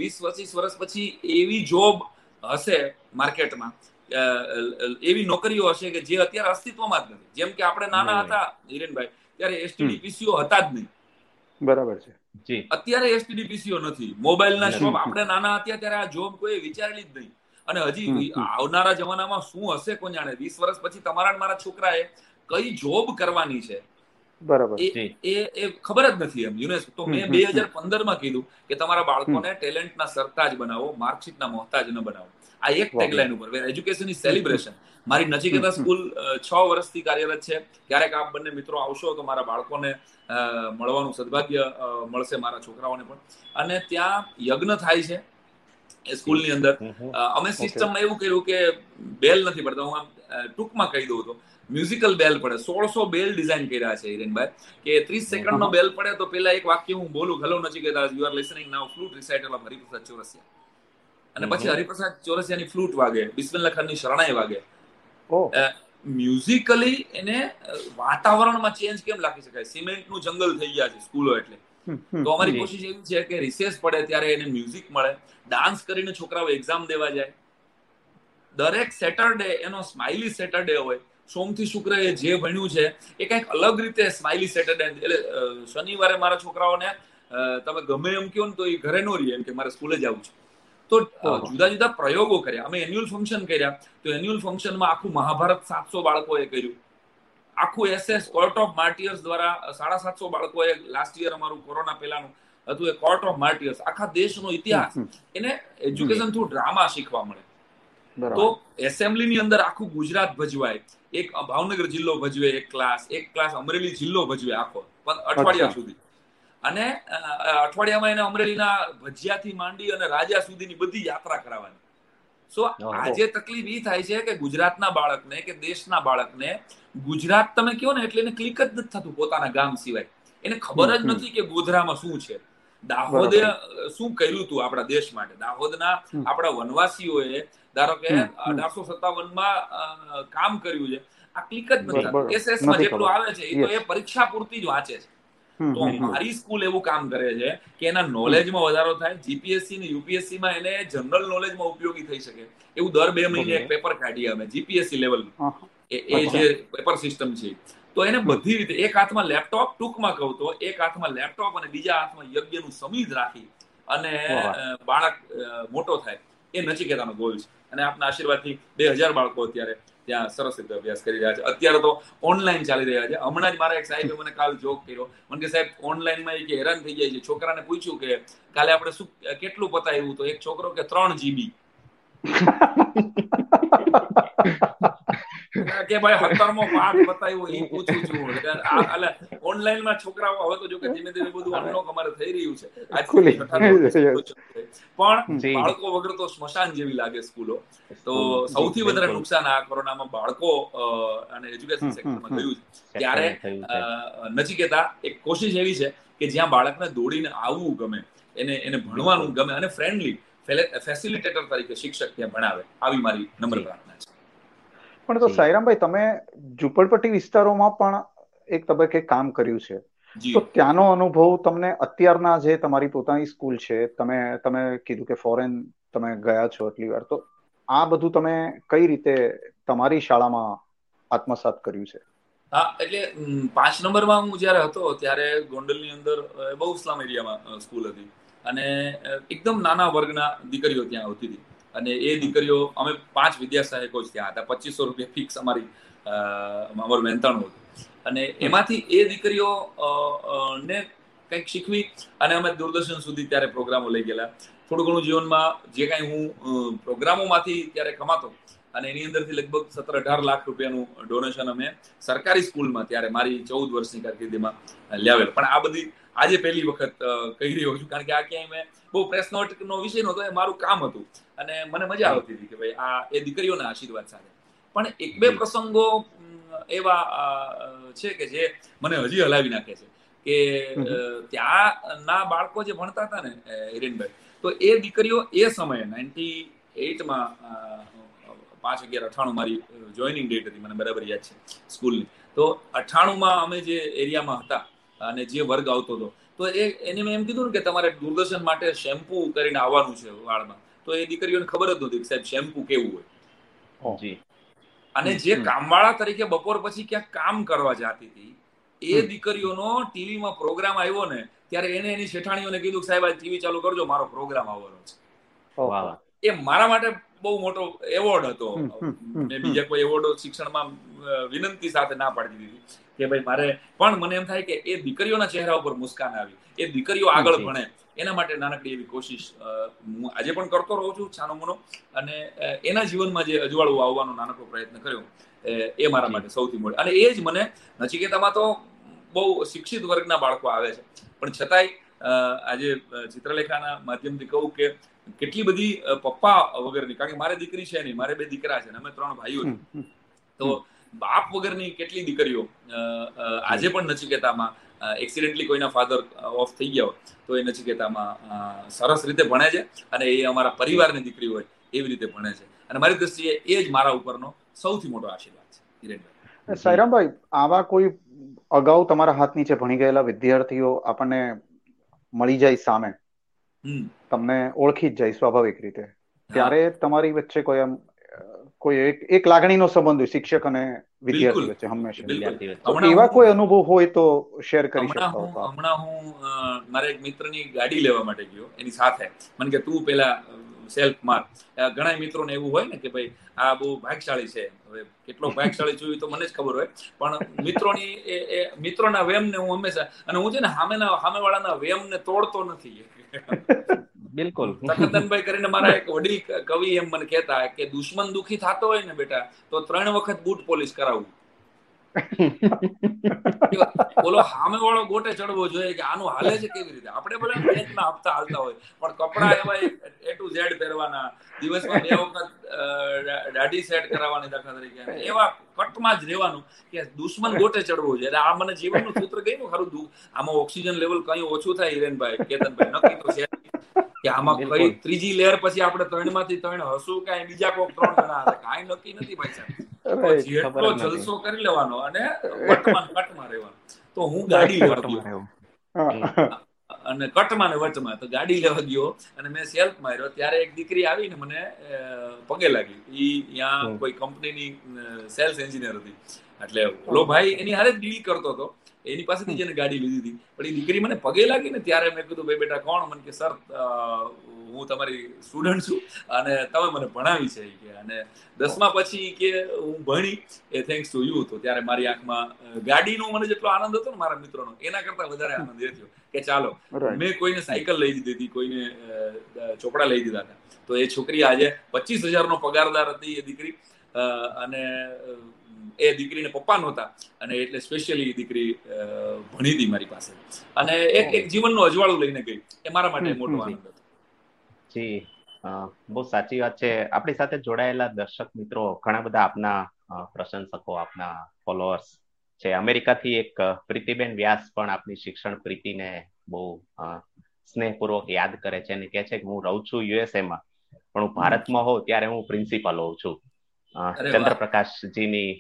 વીસ પચીસ વર્ષ પછી એવી જોબ હશે માર્કેટમાં એવી નોકરીઓ હશે કે જે અત્યારે અસ્તિત્વમાં જ નથી. જેમ કે આપણે નાના હતા હિરેનભાઈ ત્યારે એસટીડી પીસીઓ હતા જ નહીં. બરાબર છે. અત્યારે એસટીડી પીસીઓ નથી. મોબાઈલના શોપ આપણે નાના હતા ત્યારે આ જોબ કોઈ વિચારેલી જ નહીં. અને હજી આવનારા જમાનામાં શું હશે કોણ જાણે વીસ વર્ષ પછી તમારા મારા છોકરાએ કઈ જોબ કરવાની છે? બરાબર. એ એ ખબર જ નથી એમ. યુનેસ્કો તો મેં બે હજાર પંદરમાં કીધું કે તમારા બાળકોને ટેલેન્ટના સરતાજ બનાવો માર્કશીટના મોહતાજ ન બનાવો. આ એક ટેગલાઈન ઉપર એજ્યુકેશન ઇઝ સેલિબ્રેશન મારી નજીકના સ્કૂલ છ વર્ષથી કાર્યરત છે. ક્યારેક આપ બંને મિત્રો આવશો તો મારા બાળકોને મળવાનું સદભાગ્ય મળશે મારા છોકરાઓને પણ. અને ત્યાં યજ્ઞ થાય છે. એ સ્કૂલની અંદર. અમે સિસ્ટમમાં એવું કર્યું કે બેલ નથી પડતા. હું આમ ટૂંકમાં કહી દઉં તો. મ્યુઝિકલ બેલ પડે. સોળસો બેલ ડિઝાઇન કર્યા છે હિરેનભાઈ. કે ત્રીસ સેકન્ડ નો બેલ પડે તો પેલા એક વાક્ય હું બોલું. હેલો નથી કહેતા you are listening now flute recital of Hariprasad Chaurasia અને પછી હરિપ્રસાદ ચોરસિયાની ફ્લૂટ વાગે. બિસ્મિલ્લા ખાનની શરણાઈ વાગે. મ્યુઝિકલી એને વાતાવરણમાં ચેન્જ કેમ લાગી શકાય? સિમેન્ટનું જંગલ થઈ ગયા છે સ્કૂલો એટલે. તો અમારી કોશિશ એવી છે કે રિસેસ પડે ત્યારે એને મ્યુઝિક મળે ડાન્સ કરીને છોકરાઓ એક્ઝામ દેવા જાય. દરેક સેટરડે એનો સ્માઇલી સેટરડે હોય સોમથી શુક્ર એ જે ભણ્યું છે એ કંઈક અલગ રીતે સ્માઇલી સેટરડે એટલે શનિવારે મારા છોકરાઓને તમે ગમે એમ કહો ને તો એ ઘરે નો રહીએ એમ કે મારે સ્કૂલે જવું છે. તો જુદા જુદા પ્રયોગો કર્યા. અમે એન્યુઅલ ફંક્શન કર્યા. તો એન્યુઅલ ફંક્શનમાં આખું મહાભારત સાતસો બાળકોએ કર્યું. આખું એસએસ કોર્ટ ઓફ માર્ટિયર્સ દ્વારા સાડા સાતસો બાળકોએ લાસ્ટ યર અમારું કોરોના પહેલાનું હતું એ કોર્ટ ઓફ માર્ટિયર્સ આખા દેશનો ઇતિહાસ. એને એજ્યુકેશન થ્રુ ડ્રામા શીખવા મળે. તો એસેમ્બલીની અંદર આખું ગુજરાત ભજવાય. એક ભાવનગર જિલ્લો ભજવે એક ક્લાસ એક ક્લાસ અમરેલી જિલ્લો ભજવે આખો અઠવાડિયા સુધી. અને અઠવાડિયામાં એને અમરેલીના ભજીયાથી માંડી અને રાજા સુધીની બધી યાત્રા કરાવવાની. સો આજે તકલીફ એ થાય છે કે ગુજરાતના બાળકને કે દેશના બાળકને ગુજરાત તમે કહો ને એટલે એને ક્લિક જ નથી થતું પોતાના ગામ સિવાય. એને ખબર જ નથી કે ગોધરામાં શું છે. દાહોદે શું કર્યું હતું આપણા દેશ માટે? દાહોદના આપણા વનવાસીઓએ ધારો કે અઢારસો સત્તાવનમાં કામ કર્યું છે. આ ક્લિક જ નથી એસએસમાં જેટલું આવે છે એ તો એ પરીક્ષા પૂરતી જ વાંચે છે. તો મારી સ્કૂલ એવું કામ કરે છે કે એના નોલેજમાં વધારો થાય જીપીએસસી ને યુપીએસસી માં એને જનરલ નોલેજમાં ઉપયોગી થઈ શકે. એવું દર બે મહિને એક પેપર કાઢીએ અમે જીપીએસસી લેવલ એ જે પેપર સિસ્ટમ છે તો એને બધી રીતે એક હાથમાં લેપટોપ ટૂંકમાં કહું તો એક હાથમાં લેપટોપ અને બીજા હાથમાં યજ્ઞનું સમીધ રાખી અને બાળક મોટો થાય. એ નચિકેતાનો ગોલ છે. અને આપના આશીર્વાદથી બે હજાર બાળકો અત્યારે ત્યાં સરસ રીતે અભ્યાસ કરી રહ્યા છે. અત્યારે તો ઓનલાઈન ચાલી રહ્યા છે. હમણાં જ મારા એક સાહેબે મને કાલ જોક કર્યો. મને કે સાહેબ ઓનલાઈનમાં કે હેરાન થઈ જાય છે. છોકરાને પૂછ્યું કે કાલે આપણે શું કેટલું પતાવ્યું તો એક છોકરો કે ત્રણ જીબી કે ભાઈ સત્તરમો પાઠ બતાવ્યો એ પૂછું છું. એટલે ઓનલાઈનમાં છોકરાઓ હવે તો જો કે ધીમે ધીમે બધું અનલોક અમારે થઈ રહ્યું છે. પણ બાળકો વગર તો સ્મશાન જેવી લાગે સ્કૂલો. તો સૌથી વધારે નુકસાન આ કોરોનામાં બાળકો અને એજ્યુકેશન સેક્ટરમાં થયું છે. ત્યારે નચિકેતા એક કોશિશ એવી છે કે જ્યાં બાળકને દોડીને આવવું ગમે એને એને ભણવાનું ગમે અને ફ્રેન્ડલી ફેસિલિટેટર તરીકે શિક્ષક ત્યાં ભણાવે આવી મારી નમ્ર પ્રાર્થના છે. પણ તો સાયરામભાઈ તમે ઝુંપડપટ્ટી વિસ્તારોમાં પણ એક તબક્કે કામ કર્યું છે. તો ત્યાંનો અનુભવ તમને અત્યારના જે તમારી પોતાની સ્કૂલ છે તમે તમે કીધું કે ફોરેન તમે ગયા છો એટલી વાર તો આ બધું તમે કઈ રીતે તમારી શાળામાં આત્મસાત કર્યું છે? હા એટલે પાંચ નંબરમાં હું જ્યારે હતો ત્યારે ગોંડલની અંદર બહુ ઇસ્લામ એરિયામાં સ્કૂલ હતી. અને એકદમ નાના વર્ગના દીકરીઓ ત્યાં આવતી હતી. અને એ દીકરીઓ, અમે પાંચ વિદ્યા સહાયકો જ ત્યાં હતા. પચીસો રૂપિયા ફિક્સ અમારી અમારું મહેનતાણું હતું. અને એમાંથી એ દીકરીઓ ને કંઈક શીખવી અને અમે દૂરદર્શન સુધી ત્યારે પ્રોગ્રામો લઈ ગયેલા. થોડું ઘણું જીવનમાં જે કાંઈ હું પ્રોગ્રામોમાંથી ત્યારે કમાતો અને એની અંદરથી લગભગ સત્તર અઢાર લાખ રૂપિયાનું ડોનેશન અમે સરકારી સ્કૂલમાં ત્યારે મારી ચૌદ વર્ષની કારકિર્દીમાં લાવેલ. પણ આ બધી આજે પહેલી વખત કહી રહ્યો છું. કારણ કે આ ક્યાંય મેં બહુ પ્રેસ નોટનો વિષય નહોતો, એ મારું કામ હતું. અને મને મજા આવતી હતી કે ભાઈ આ એ દીકરીઓના આશીર્વાદ સાથે. પણ એક બે પ્રસંગો એવા છે કે જે મને હજી હલાવી નાખે છે. કે ત્યાં ના બાળકો જે ભણતા હતા ને હિરેનભાઈ તો એ દીકરીઓ એ સમયે નાઇન્ટી એટમાં પાંચ અગિયાર અઠાણું મારી જોઈનિંગ ડેટ હતી મને બરાબર યાદ છે સ્કૂલની. તો અઠાણુંમાં અમે જે એરિયામાં હતા અને જે વર્ગ આવતો હતો તો એ એને મેં એમ કીધું ને કે તમારે દૂરદર્શન માટે શેમ્પુ કરીને આવવાનું છે વાળમાં. તો એ દીકરીઓને ખબર જ નહોતી સાહેબ શેમ્પુ કેવું હોય. અને જે કામવાળા તરીકે બપોર પછી ક્યાંક કામ કરવા જતી હતી એ દીકરીઓનો ટીવીમાં પ્રોગ્રામ આવ્યો ને ત્યારે એને એની શેઠાણીઓને કીધું સાહેબ આ ટીવી ચાલુ કરજો મારો પ્રોગ્રામ આવવાનો છે. એ મારા માટે બહુ મોટો એવોર્ડ હતો. મેં બીજા કોઈ એવોર્ડ શિક્ષણમાં વિનંતી સાથે ના પાડી દીધી કે ભાઈ મારે પણ મને એમ થાય કે એ દીકરીઓના ચહેરા ઉપર મુસ્કાન આવી એ દીકરીઓ આગળ ભણે. એના માટે નાનકડી એવી કોશિશ હું આજે પણ કરતો રહું છું છાનો મુનો. અને એના જીવનમાં જે અજવાળું આવવાનો નાનકડો પ્રયત્ન કર્યો એ મારા માટે સૌથી મોટો. અને એ જ મને નચિકેતામાં તો બહુ શિક્ષિત વર્ગના બાળકો આવે છે. પણ છતાંય આજે ચિત્રલેખાના માધ્યમથી કહું કે કેટલી બધી પપ્પા વગરની કારણ કે મારે દીકરી છે નહીં મારે બે દીકરા છે અમે ત્રણ ભાઈઓ તો બાપ વગરની કેટલી દીકરીઓ આજે પણ નચિકેતામાં એક્સિડેન્ટલી કોઈના ફાધર ઓફ થઈ ગયા હોય તો એ નચિકેતામાં સરસ રીતે ભણે છે અને એ અમારા પરિવારની દીકરી હોય એવી રીતે ભણે છે. અને મારી દ્રષ્ટિએ એ જ મારા ઉપરનો સૌથી મોટો આશીર્વાદ છે હિરેનભાઈ. સાયરામભાઈ આવા કોઈ અગાઉ તમારા હાથ નીચે ભણી ગયેલા વિદ્યાર્થીઓ આપણને મળી જાય સામે? તમને ઓળખી જ જાય સ્વાભાવિક રીતે. ત્યારે તમારી વચ્ચે કોઈ આમ કોઈ એક એક લાગણીનો સંબંધ હોય શિક્ષક અને વિદ્યાર્થી વચ્ચે હંમેશા. એવા કોઈ અનુભવ હોય તો શેર કરી શકતા હો હમણાં હું મારા એક મિત્રની ગાડી લેવા માટે ગયો એની સાથે. મને કે તું પેલા સેલ્ફ માર. ઘણા મિત્રોને એવું હોય ને કે ભાઈ આ બહુ ભાગશાળી છે. હવે કેટલો ભાગશાળી જોયું તો મને જ ખબર હોય. પણ મિત્રોની એ મિત્રોના વેમને હું હંમેશા અને હું છે ને સામેના સામેવાળાના વેમને તોડતો નથી. બિલકુલ. સખતનભાઈ કરીને મારા એક વડીલ કવિ એમ મને કહેતા કે દુશ્મન દુખી થતો હોય ને બેટા તો ત્રણ વખત બૂટ પોલિશ કરાવવું બોલો સામે વાળો ગોટે ચડવો જોઈએ કે આનું હાલે છે કેવી રીતે? આપણે બોલે ના હપ્તા હાલતા હોય પણ કપડા એવા એ ટુ ઝેડ પહેરવાના દિવસમાં બે વખત દાઢી સેટ કરાવવાની દાખલા તરીકે. એવા કટમાં જ રહેવાનું કે દુશ્મન ગોટે ચડવો છે. એટલે આ મને જીવનનું સૂત્ર કહ્યું ખરું દુઃખ આમાં ઓક્સિજન લેવલ કઈ ઓછું થાય હિરેનભાઈ કેતનભાઈ? નક્કી તો છે કે આમાં કઈ ત્રીજી લેયર પછી આપણે ત્રણમાંથી ત્રણ હસું કાંઈ બીજા કોઈક ત્રણ જણા હશે કાંઈ નક્કી નથી ભાઈ સાહેબ. જેટલો જલસો કરી લેવાનો અને કટમાં કટમાં રહેવાનો. તો હું ગાડી લેવા અને કટમાં ને વચમાં તો ગાડી લેવા ગયો અને મેં સેલ્ફ માર્યો. ત્યારે એક દીકરી આવીને મને પગે લાગી. ઈ ત્યાં કોઈ કંપનીની સેલ્સ એન્જિનિયર હતી. એટલે ઓલો ભાઈ એની હારે જ ડીલ કરતો હતો. એની પાસેથી જેને ગાડી લીધી હતી. પણ એ દીકરી મને પગે લાગી ને ત્યારે મેં કીધું ભાઈ બેટા કોણ? મને કે સર હું તમારી સ્ટુડન્ટ છું. અને તમે મને ભણાવી છે કે. અને દસમા પછી કે હું ભણી એ થેન્ક્સ ટુ યુ તો ત્યારે મારી આંખમાં ગાડીનો મને જેટલો આનંદ હતો ને મારા મિત્રોનો એના કરતા વધારે આનંદ એ થયો. કે ચાલો મેં કોઈને સાયકલ લઈ દીધી હતી કોઈને ચોપડા લઈ દીધા હતા. તો એ છોકરી આજે પચીસ હજારનો પગારદાર હતી એ દીકરી. અને એ દીકરીને પપ્પા નહોતા. અને એટલે સ્પેશિયલી દીકરી ભણી હતી મારી પાસે. અને એક એક જીવનનું અજવાળું લઈને ગઈ. એ મારા માટે મોટો આનંદ હતો. જી. બહુ સાચી વાત છે. આપણી સાથે જોડાયેલા દર્શક મિત્રો ઘણા બધા આપના પ્રશંસકો આપના ફોલોઅર્સ છે. અમેરિકાથી એક પ્રીતિબેન વ્યાસ પણ આપની શિક્ષણ પ્રીતિને બહુ સ્નેહપૂર્વક યાદ કરે છે અને કહે છે કે હું રહું છું યુએસએ માં પણ હું ભારતમાં હોઉં ત્યારે હું પ્રિન્સિપાલ હોઉં છું. ચંદ્રપ્રકાશજીની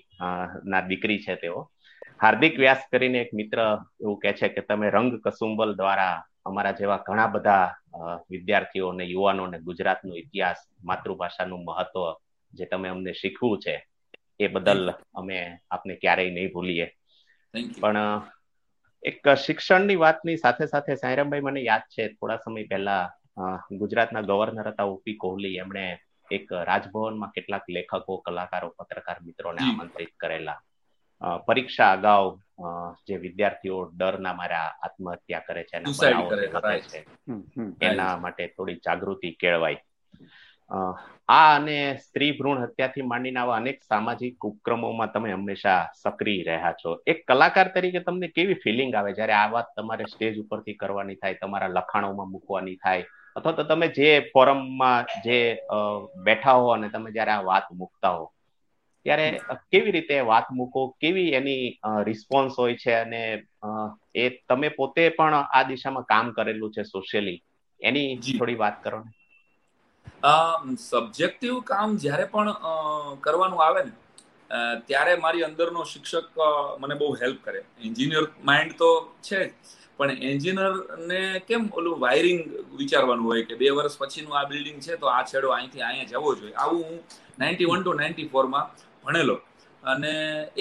ના દીકરી છે તેઓ. હાર્દિક વ્યાસ કરીને એક મિત્ર એવું કે છે કે તમે રંગ કસુંબલ દ્વારા અમારા જેવા ઘણા બધા વિદ્યાર્થીઓ અને યુવાનોને ગુજરાતનો ઇતિહાસ માતૃભાષાનું મહત્વ જે તમે અમને શીખવું છે એ બદલ અમે આપને ક્યારેય નહીં ભૂલીએ. પણ એક શિક્ષણની વાતની સાથે સાથે સાયરામભાઈ મને યાદ છે થોડા સમય પહેલા ગુજરાતના ગવર્નર હતા ઓપી કોહલી એમણે એક રાજભવનમાં કેટલાક લેખકો કલાકારો પત્રકાર મિત્રોને આમંત્રિત કરેલા. પરીક્ષા અગાઉ જે વિદ્યાર્થીઓ ડરના મારા આત્મહત્યા કરે છે છે એના માટે થોડી જાગૃતિ કેળવાય. આ અને સ્ત્રી ભ્રૂણ હત્યાથી માંડીને આવા અનેક સામાજિક ઉપક્રમોમાં તમે હંમેશા સક્રિય રહ્યા છો. એક કલાકાર તરીકે તમને કેવી ફિલિંગ આવે? જ્યારે આ વાત તમારે સ્ટેજ ઉપરથી કરવાની થાય તમારા લખાણોમાં મૂકવાની થાય અથવા તો તમે જે ફોરમમાં જે બેઠા હો અને તમે જ્યારે આ વાત મૂકતા હો ત્યારે કેવી રીતે વાત મૂકો? કેવી એની રિસ્પોન્સ હોય છે? અને એ તમે પોતે પણ આ દિશામાં કામ કરેલું છે સોશિયલી એની થોડી વાત કરો ને સબ્જેક્ટિવ કામ જ્યારે પણ કરવાનું આવે ને ત્યારે મારી અંદરનો શિક્ષક મને બહુ હેલ્પ કરે. એન્જિનિયર માઇન્ડ તો છે જ. પણ એન્જિનિયરને કેમ ઓલું વાયરિંગ વિચારવાનું હોય કે બે વર્ષ પછીનું આ બિલ્ડિંગ છે તો આ છેડો અહીંથી અહીંયા જવો જોઈએ? આવું હું નાઇન્ટી વન ટુ નાઇન્ટી ફોરમાં ભણેલો. અને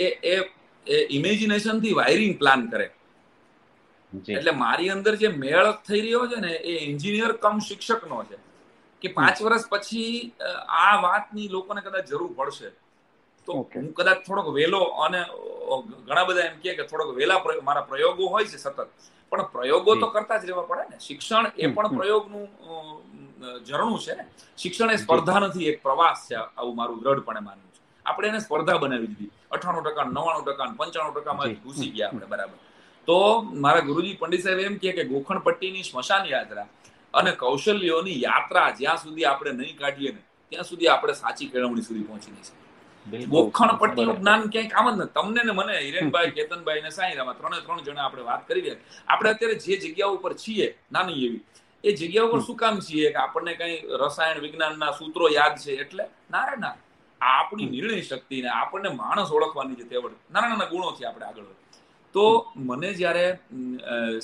એ એ ઇમેજિનેશનથી વાયરિંગ પ્લાન કરે. એટલે મારી અંદર જે મેળ થઈ રહ્યો છે ને એ એન્જિનિયર કમ શિક્ષકનો છે. કે પાંચ વર્ષ પછી આ વાતની લોકોને કદાચ જરૂર પડશે. તો હું કદાચ થોડોક વેલો અને ઘણા બધા એમ કે થોડોક વેલા મારા પ્રયોગો હોય છે સતત. પણ પ્રયોગો તો કરતા જ રહેવા પડે ને. શિક્ષણ એ પણ પ્રયોગનું ઝરણું છે ને. શિક્ષણ એ સ્પર્ધા નથી એક પ્રવાસ છે આવું મારું દ્રઢપણે માનવું છે. આપણે એને સ્પર્ધા બનાવી દીધી. અઠાણું ટકા નવ્વાણું ટકા પંચાણું ટકામાં ઘૂસી ગયા આપણે બરાબર. તો મારા ગુરુજી પંડિત સાહેબ એમ કે ગોખણ પટ્ટીની સ્મશાન યાત્રા અને કૌશલ્યોની યાત્રા જ્યાં સુધી આપણે નહીં કાઢીએ ને ત્યાં સુધી આપણે સાચી કેળવણી સુધી પહોંચી નહીં શકીએ. ગોખણ પટ્ટીનું જ્ઞાન ક્યાંય કામ જ નથી. તમને ને મને હિરેનભાઈ કેતનભાઈ ને સાંઈરામાં ત્રણે ત્રણ જણા આપણે વાત કરી રહ્યા આપણે અત્યારે જે જગ્યા ઉપર છીએ નાની એવી એ જગ્યા ઉપર શું કામ છીએ? કે આપણને કઈ રસાયણ વિજ્ઞાનના સૂત્રો યાદ છે? એટલે ના. રે ના આપણી નિર્ણય શક્તિ ને આપણને માણસ ઓળખવાની જે તેવડ નાના નાના ગુણોથી આપણે આગળ તો મને જ્યારે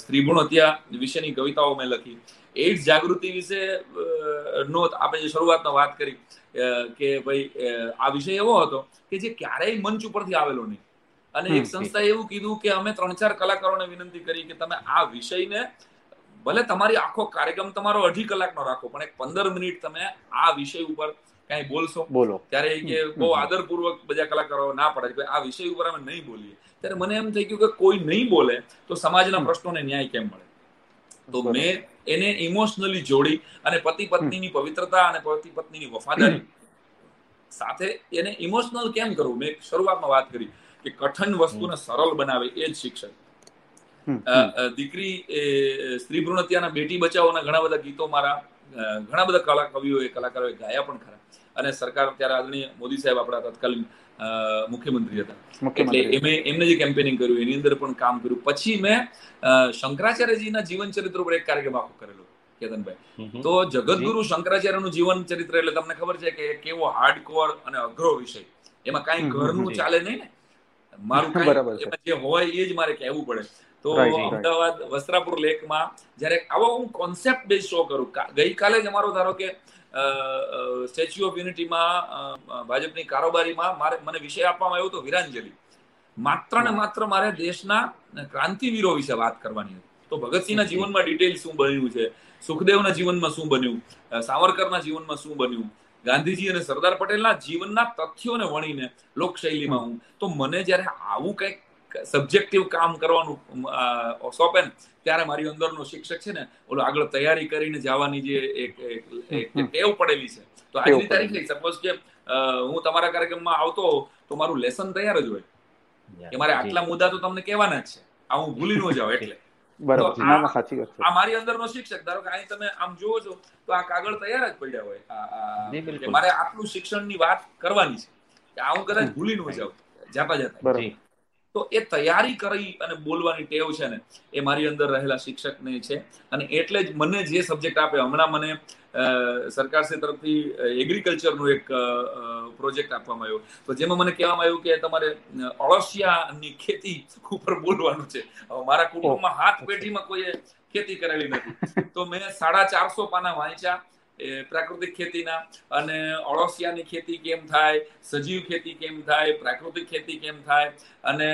સ્ત્રી ગુણ હત્યા વિશેની કવિતાઓ મેં લખી. એઇડ્સ જાગૃતિ વિશે નો આપણે જે શરૂઆતમાં વાત કરી કે ભાઈ આ વિષય એવો હતો કે જે ક્યારેય મંચ ઉપરથી આવેલો નહીં. અને એક સંસ્થાએ એવું કીધું કે અમે ત્રણ ચાર કલાકારોને વિનંતી કરી કે તમે આ વિષયને ભલે તમારી આખો કાર્યક્રમ તમારો અઢી કલાકનો રાખો પણ એક પંદર મિનિટ તમે આ વિષય ઉપર કઈ બોલશો. બોલો. ત્યારે કે બહુ આદરપૂર્વક બધા કલાકારો ના પડે કે આ વિષય ઉપર અમે નહીં બોલીએ. ત્યારે મને એમ થઈ ગયું કે કોઈ નહીં બોલે તો સમાજના પ્રશ્નોને ન્યાય કેમ મળે? તો મેં એને ઇમોશનલી જોડી અને પતિ પત્નીની પવિત્રતા અને પતિ પત્નીની વફાદારી સાથે એને ઇમોશનલ કેમ કરવું મેં શરૂઆતમાં વાત કરી કે કઠિન વસ્તુને સરળ બનાવે એ જ શિક્ષણ. દીકરી સ્ત્રી ભ્રૂણ હત્યાના બેટી બચાવોના ઘણા બધા ગીતો મારા ઘણા બધા કલા કવિઓએ કલાકારોએ ગાયા પણ ખરા. અને સરકાર ત્યારે આદરણીય મોદી સાહેબ આપણા તત્કાલીન મુખ્યમંત્રી હતા. એટલે એમે એમને જે કેમ્પેનિંગ કર્યું એની અંદર પણ કામ કર્યું. પછી મેં શંકરાચાર્યજીના જીવન ચરિત્ર ઉપર એક કાર્યક્રમ આખો કરેલો કેતનભાઈ. તો જગતગુરુ શંકરાચાર્યનું જીવન ચરિત્ર એટલે તમને ખબર છે કે કેવો હાર્ડકોર અને અઘરો વિષય. એમાં કાંઈ ઘરનું ચાલે નહીં ને. મારું જે હોય એ જ મારે કહેવું પડે. તો અમદાવાદ વસ્ત્રાપુર લેકમાં જ્યારે આવો હું કોન્સેપ્ટ બેઝ શો કરું. ગઈકાલે જ અમારો ધારો કે સ્ટેચ્યુ ઓફ યુનિટીમાં ભાજપની કારોબારીમાં મારે મને વિષય આપવામાં આવ્યો હતો વિરાંજલિ. માત્ર ને માત્ર મારે દેશના ક્રાંતિવીરો વિશે વાત કરવાની હતી. તો ભગતસિંહના જીવનમાં ડિટેલ શું બન્યું છે? સુખદેવના જીવનમાં શું બન્યું? સાવરકરના જીવનમાં શું બન્યું? ગાંધીજી અને સરદાર પટેલના જીવનના તથ્યોને વણીને લોકશૈલીમાં હું. તો મને જ્યારે આવું કંઈક સબ્જેક્ટિવ કામ કરવાનું સોંપે ને ત્યારે મારી અંદરનો શિક્ષક છે ને ઓલો આગળ તૈયારી કરીને જવાની જે એક ટેવ પડેલી છે. તો આજની તારીખે સપોઝ કે હું તમારા કાર્યક્રમમાં આવતો તો મારું લેસન તૈયાર જ હોય. કે મારે આટલા મુદ્દા તો તમને કહેવાના જ છે. આ હું ભૂલી ન જાઉં એટલે. આ મારી અંદરનો શિક્ષક ધારો કે અહીં તમે આમ જુઓ છો તો આ કાગળ તૈયાર જ પડ્યા હોય. મારે આટલું શિક્ષણની વાત કરવાની છે. કે આ હું કદાચ ભૂલી ન જાઉં. જાતા જતા. તો એ તૈયારી કરી અને બોલવાની ટેવ છે ને એ મારી અંદર રહેલા શિક્ષકને છે. અને એટલે જ મને જે સબ્જેક્ટ આપે હમણાં મને સરકારશ્રી તરફથી એગ્રીકલ્ચરનો એક પ્રોજેક્ટ આપવામાં આવ્યો. તો જેમાં મને કહેવામાં આવ્યું કે તમારે અળસિયાની ખેતી ઉપર બોલવાનું છે. મારા કુટુંબમાં હાથ પેઢીમાં કોઈએ ખેતી કરેલી નથી. તો મેં સાડા ચારસો પાના વાંચ્યા. પ્રાકૃતિક ખેતીના અને અળસિયાની ખેતી કેમ થાય સજીવ ખેતી કેમ થાય પ્રાકૃતિક ખેતી કેમ થાય અને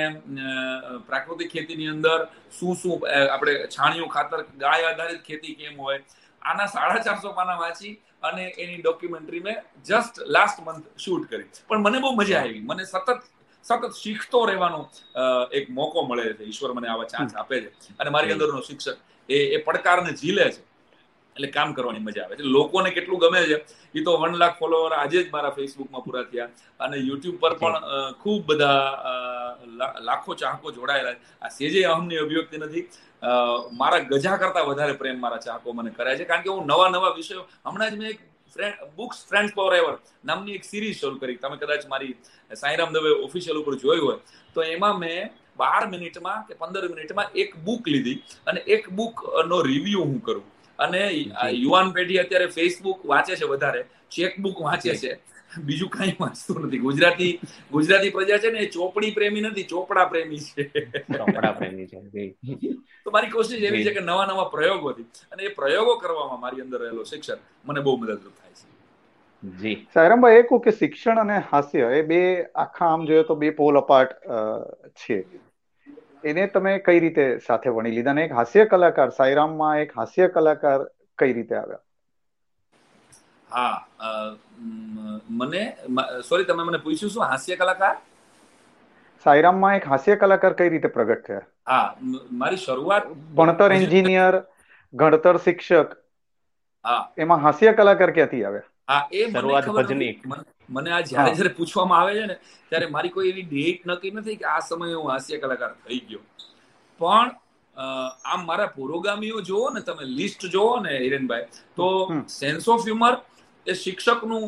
પ્રાકૃતિક ખેતીની અંદર શું શું આપણે છાણિયું ખાતર ગાય આધારિત ખેતી કેમ હોય આના સાડા ચારસો પાના વાંચી અને એની ડોક્યુમેન્ટરી મેં જસ્ટ લાસ્ટ મંથ શૂટ કરી. પણ મને બહુ મજા આવી. મને સતત સતત શીખતો રહેવાનો એક મોકો મળે છે. ઈશ્વર મને આવા ચાન્સ આપે છે. અને મારી અંદરનો શિક્ષક એ એ પડકારને ઝીલે છે. એટલે કામ કરવાની મજા આવે છે. લોકોને કેટલું ગમે છે એ તો વન લાખ ફોલોવર આજે જ મારા ફેસબુકમાં પૂરા થયા અને યુટ્યુબ પર પણ ખૂબ બધા લાખો ચાહકો જોડાયેલા આ સેજે અહમની અભિવ્યક્તિ નથી. મારા ગજા કરતા વધારે પ્રેમ મારા ચાહકો મને કરે છે. કારણ કે હું નવા નવા વિષયો, હમણાં જ મેં એક બુક્સ ફ્રેન્ડ્સ ફોર એવર નામની એક સિરીઝ શરૂ કરી. તમે કદાચ મારી સાંઈરામ દવે ઓફિશિયલ ઉપર જોયું હોય. તો એમાં મેં બાર મિનિટમાં કે પંદર મિનિટમાં એક બુક લીધી અને એક બુક નો રિવ્યુ હું કરું. અને યુવાન પેઢી અત્યારે ફેસબુક વાંચે છે વધારે ચેકબુક વાંચે છે. બીજું કઈ વાંચતું નથી. ગુજરાતી ગુજરાતી પ્રજા છે ને ચોપડી પ્રેમી નથી ચોપડા પ્રેમી છે. ચોપડા પ્રેમી છે તો મારી કોશિશ એવી છે કે નવા નવા પ્રયોગોથી અને એ પ્રયોગો કરવામાં મારી અંદર રહેલો શિક્ષણ મને બહુ મદદરૂપ થાય છે. જી. સાયરામભાઈ એ કહું કે શિક્ષણ અને હાસ્ય એ બે આખા આમ જોઈએ તો બે પોલ અપાર્ટ છે. એને તમે કઈ રીતે સાથે વણી લીધા અને એક હાસ્ય કલાકાર સાઈરામમાં એક હાસ્ય કલાકાર કઈ રીતે આવ્યા? હા મને સોરી તમે મને પૂછ્યું શું? હાસ્ય કલાકાર? સાયરામમાં એક હાસ્ય કલાકાર કઈ રીતે પ્રગટ થયા? હા મારી શરૂઆત ભણતર એન્જિનિયર ગણતર શિક્ષક હા. એમાં હાસ્ય કલાકાર ક્યાંથી આવ્યા? હા એ શરૂઆત મને ભજની. મને આ જ્યારે જ્યારે પૂછવામાં આવે છે ને ત્યારે મારી કોઈ એવી ડેટ નક્કી નથી કે આ સમયે હું હાસ્ય કલાકાર થઈ ગયો. પણ આમ મારા પુરોગામીઓ જુઓ ને તમે લિસ્ટ જુઓ ને હિરેનભાઈ તો સેન્સ ઓફ હ્યુમર એ શિક્ષકનું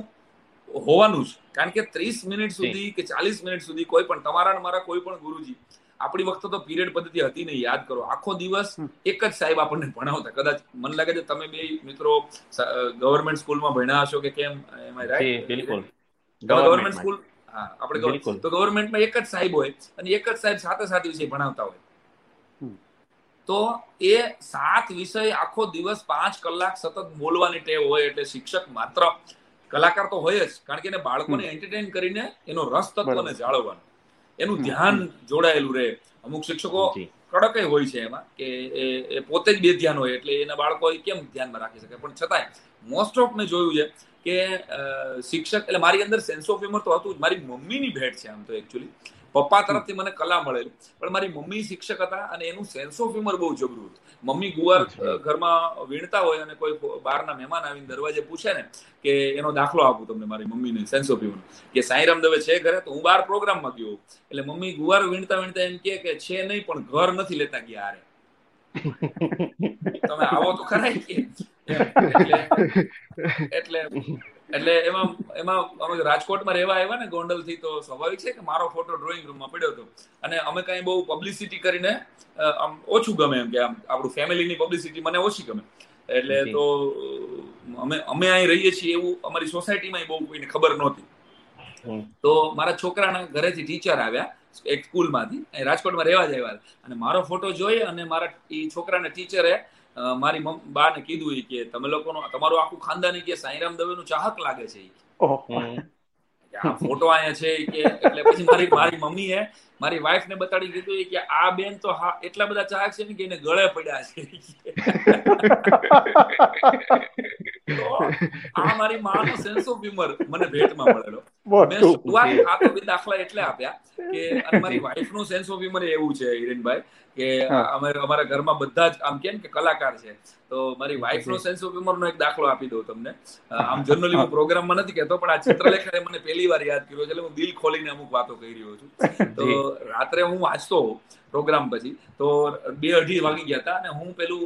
હોવાનું જ. કારણ કે ત્રીસ મિનિટ સુધી કે ચાલીસ મિનિટ સુધી કોઈ પણ તમારા મારા કોઈ પણ ગુરુજી આપણી વખતે તો પીરિયડ પદ્ધતિ હતી નહીં યાદ કરો. આખો દિવસ એક જ સાહેબ આપણને ભણાવતા. કદાચ મને લાગે છે તમે બે મિત્રો ગવર્મેન્ટ સ્કૂલમાં ભણ્યા હશો કે કેમ? એમાં રાઈટ બિલકુલ. ગવર્મેન્ટ સ્કૂલ હા આપણે તો ગવર્મેન્ટમાં એક જ સાહેબ હોય અને એક જ સાહેબ સાથે સાત વિષય ભણાવતા હોય. તો એ સાત વિષય આખો દિવસ પાંચ કલાક સતત બોલવાની ટેવ હોય એટલે શિક્ષક માત્ર કલાકાર તો હોય જ કારણ કે એને બાળકોને એન્ટરટેન કરીને એનો રસ તત્વને જાળવવાનું. એનું ધ્યાન જોડાયેલું રહે. અમુક શિક્ષકો કડક હોય છે એમાં કે એ પોતે જ બે ધ્યાન હોય એટલે એના બાળકો કેમ ધ્યાનમાં રાખી શકે? પણ છતાંય મોસ્ટ ઓફ મેં જોયું છે કે શિક્ષક એટલે મારી અંદર સેન્સ ઓફ હ્યુમર તો હતું જ. મારી મમ્મીની ભેટ છે આમ તો એકચ્યુઅલી પપ્પા તરફથી મને કલા મળેલી. પણ મારી મમ્મી શિક્ષક હતા અને એનું સેન્સ ઓફ હ્યુમર બહુ જબરું હતું. મમ્મી ગુવાર ઘરમાં વીણતા હોય અને કોઈ બહારના મહેમાન આવીને દરવાજે પૂછે ને કે એનો દાખલો આપું તમને મારી મમ્મીને સેન્સ ઓફ હ્યુમર કે સાંઈરામ દવે છે ઘરે તો હું બહાર પ્રોગ્રામમાં ગયો. એટલે મમ્મી ગુવાર વીણતા વીણતા એમ કે છે નહીં પણ ઘર નથી લેતા ગયા હારે. તમે આવો તો ખરા એટલે એટલે એમાં એમાં અમે રાજકોટમાં રહેવા આવ્યા ને ગોંડલથી તો સ્વાભાવિક છે કે મારો ફોટો ડ્રોઈંગ રૂમમાં પડ્યો હતો. અને અમે કઈ બહુ પબ્લિસિટી કરીને આમ ઓછું ગમે એમ કે આમ આપણું ફેમિલીની પબ્લિસિટી મને ઓછી ગમે. એટલે તો અમે અમે અહીં રહીએ છીએ એવું અમારી સોસાયટીમાં બહુ કોઈને ખબર નહોતી. તો મારા છોકરાના ઘરેથી ટીચર આવ્યા એક સ્કૂલમાંથી રાજકોટમાં રહેવા જ આવ્યા અને મારો ફોટો જોઈ અને મારા એ છોકરાના ટીચરે મારી બા ને કીધું કે તમે લોકોનો તમારું આખું ખાનદાની કે સાંઈરામ દવે નું ચાહક લાગે છે ફોટો અહીંયા છે કે એટલે પછી મારી મારી મમ્મીએ મારી વાઈફ ને બતાડી કીધું કે આ બેન તો હા એટલા બધા ચાહક છે ને કે એને ગળે પડ્યા છે. આ મારી માનો સેન્સ ઓફ હ્યુમર મને ભેટમાં મળેલો. મેં શરૂઆત આ તો દાખલા એટલે આપ્યા કે અને મારી વાઈફનું સેન્સ ઓફ હ્યુમર એવું છે હિરેનભાઈ કે અમે અમારા ઘરમાં બધા જ આમ કેમ કે કલાકાર છે. તો મારી વાઇફ નો સેન્સ ઓફ હ્યુમર નો એક દાખલો આપી દઉં તમને. આમ જનરલી હું પ્રોગ્રામમાં નથી કહેતો પણ આ ચિત્રલેખાએ મને પહેલી વાર યાદ કર્યો એટલે હું દિલ ખોલીને અમુક વાતો કહી રહ્યો છું. તો રાત્રે હું વાંચતો પ્રોગ્રામ પછી તો બે અઢી વાગી ગયા હતા અને હું પેલું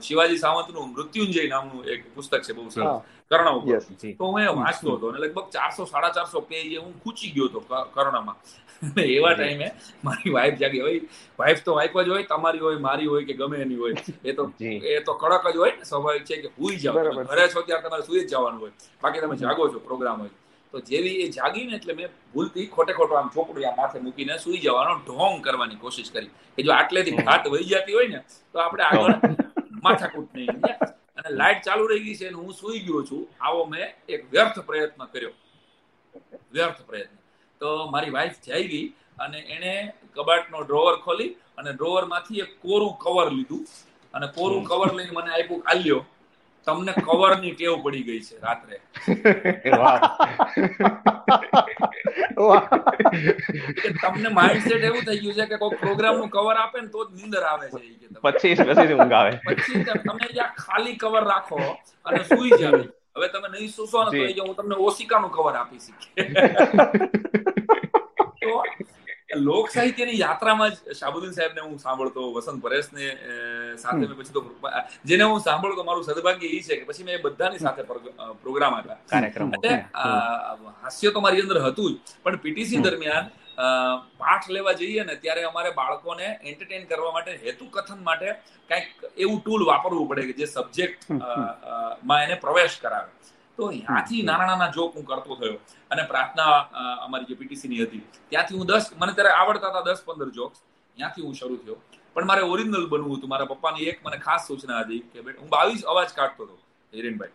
શિવાજી સાવંતનું મૃત્યુંજય નામનું એક પુસ્તક છે બહુ સરસ કર્ણ ઉપર. તો હું એ વાંચતો હતો અને લગભગ ચારસો સાડા ચારસો પેજ હું ખૂચી ગયો હતો કર્ણમાં. એવા ટાઈમે મારી વાઈફ જાગી. હોય વાઈફ તો વાઈફ જ હોય તમારી હોય મારી હોય કે ગમે એની હોય. એ તો એ તો કડક જ હોય ને સ્વાભાવિક છે કે હુઈ જાવ ઘરે છો ત્યારે તમારે સુઈ જ જવાનું હોય. બાકી તમે જાગો છો પ્રોગ્રામ હોય. તો જેવી એ જાગીને એટલે મેં ભૂલથી ખોટે ખોટો આમ ચોપડી આ માથે મૂકીને સુઈ જવાનો ઢોંગ કરવાની કોશિશ કરી. કે જો આટલેથી ઘાટ વહી જતી હોય ને તો આપણે આગળ માથાકૂટ નહીં અને લાઈટ ચાલુ રહી ગઈ છે અને હું સુઈ ગયો છું. આવો મેં એક વ્યર્થ પ્રયત્ન કર્યો. વ્યર્થ પ્રયત્ન. તો મારી વાઈફ જઈ ગઈ અને એણે કબાટનો ડ્રોવર ખોલી અને ડ્રોવરમાંથી એક કોરું કવર લીધું. અને કોરું કવર લઈને મને આપ્યું આલ્યો. તમને કવરની ટેવ પડી ગઈ છે રાત્રે. તમને માઇન્ડસેટ એવું થઈ ગયું છે કે કોઈ પ્રોગ્રામનું કવર આપે ને તો જ નીંદર આવે છે પછી પછી ઊંઘ આવે. પછી તમે જ્યાં ખાલી કવર રાખો અને સુઈ જાવ હવે તમે નહીં સુશો ને તો હું તમને ઓશિકાનું કવર આપી શીખી તો લોક સાહિત્યની યાત્રામાં જ શાબુદ્દીન સાહેબને હું સાંભળતો વસંત પરેશને સાથે મેં પછી તો જેને હું સાંભળતો મારું સદભાગ્ય એ છે કે પછી મેં બધાની સાથે પ્રોગ્રામ આપ્યા. કાર્યક્રમ. એટલે હાસ્ય તો મારી અંદર હતું જ પણ પીટીસી દરમિયાન પાઠ લેવા જઈએ ને ત્યારે અમારે બાળકોને એન્ટરટેન કરવા માટે હેતુ કથન માટે કંઈક એવું ટૂલ વાપરવું પડે કે જે સબ્જેક્ટમાં એને પ્રવેશ કરાવે. તો ત્યાંથી નાના નાના જોક હું કરતો થયો અને પ્રાર્થના અમારી જે પીટીસી ની હતી ત્યાંથી હું દસ મને ત્યારે આવડતા હતા દસ પંદર જોક્સ ત્યાંથી હું શરૂ થયો. પણ મારે ઓરિજિનલ બનવું હતું મારા પપ્પાની એક મને ખાસ સૂચના હતી કે હું બાવીસ અવાજ કાઢતો હતો હિરેનભાઈ.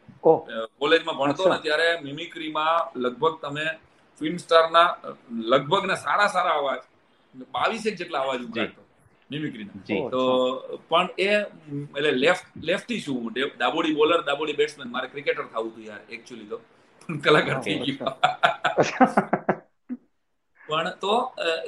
કોલેજમાં ભણતો ને ત્યારે મિમિક્રીમાં લગભગ તમે ફિલ્મ સ્ટારના લગભગ ને સારા સારા અવાજ બાવીસેક જેટલા અવાજ હું કાઢતો મિમિક્રીના તો પણ એ એટલે લેફ્ટ લેફ્ટી છું દાબોડી બોલર દાબોડી બેટ્સમેન મારે ક્રિકેટર થવું હતું યાર એકચ્યુઅલી તો. પણ કલાકાર થઈ ગયો. પણ તો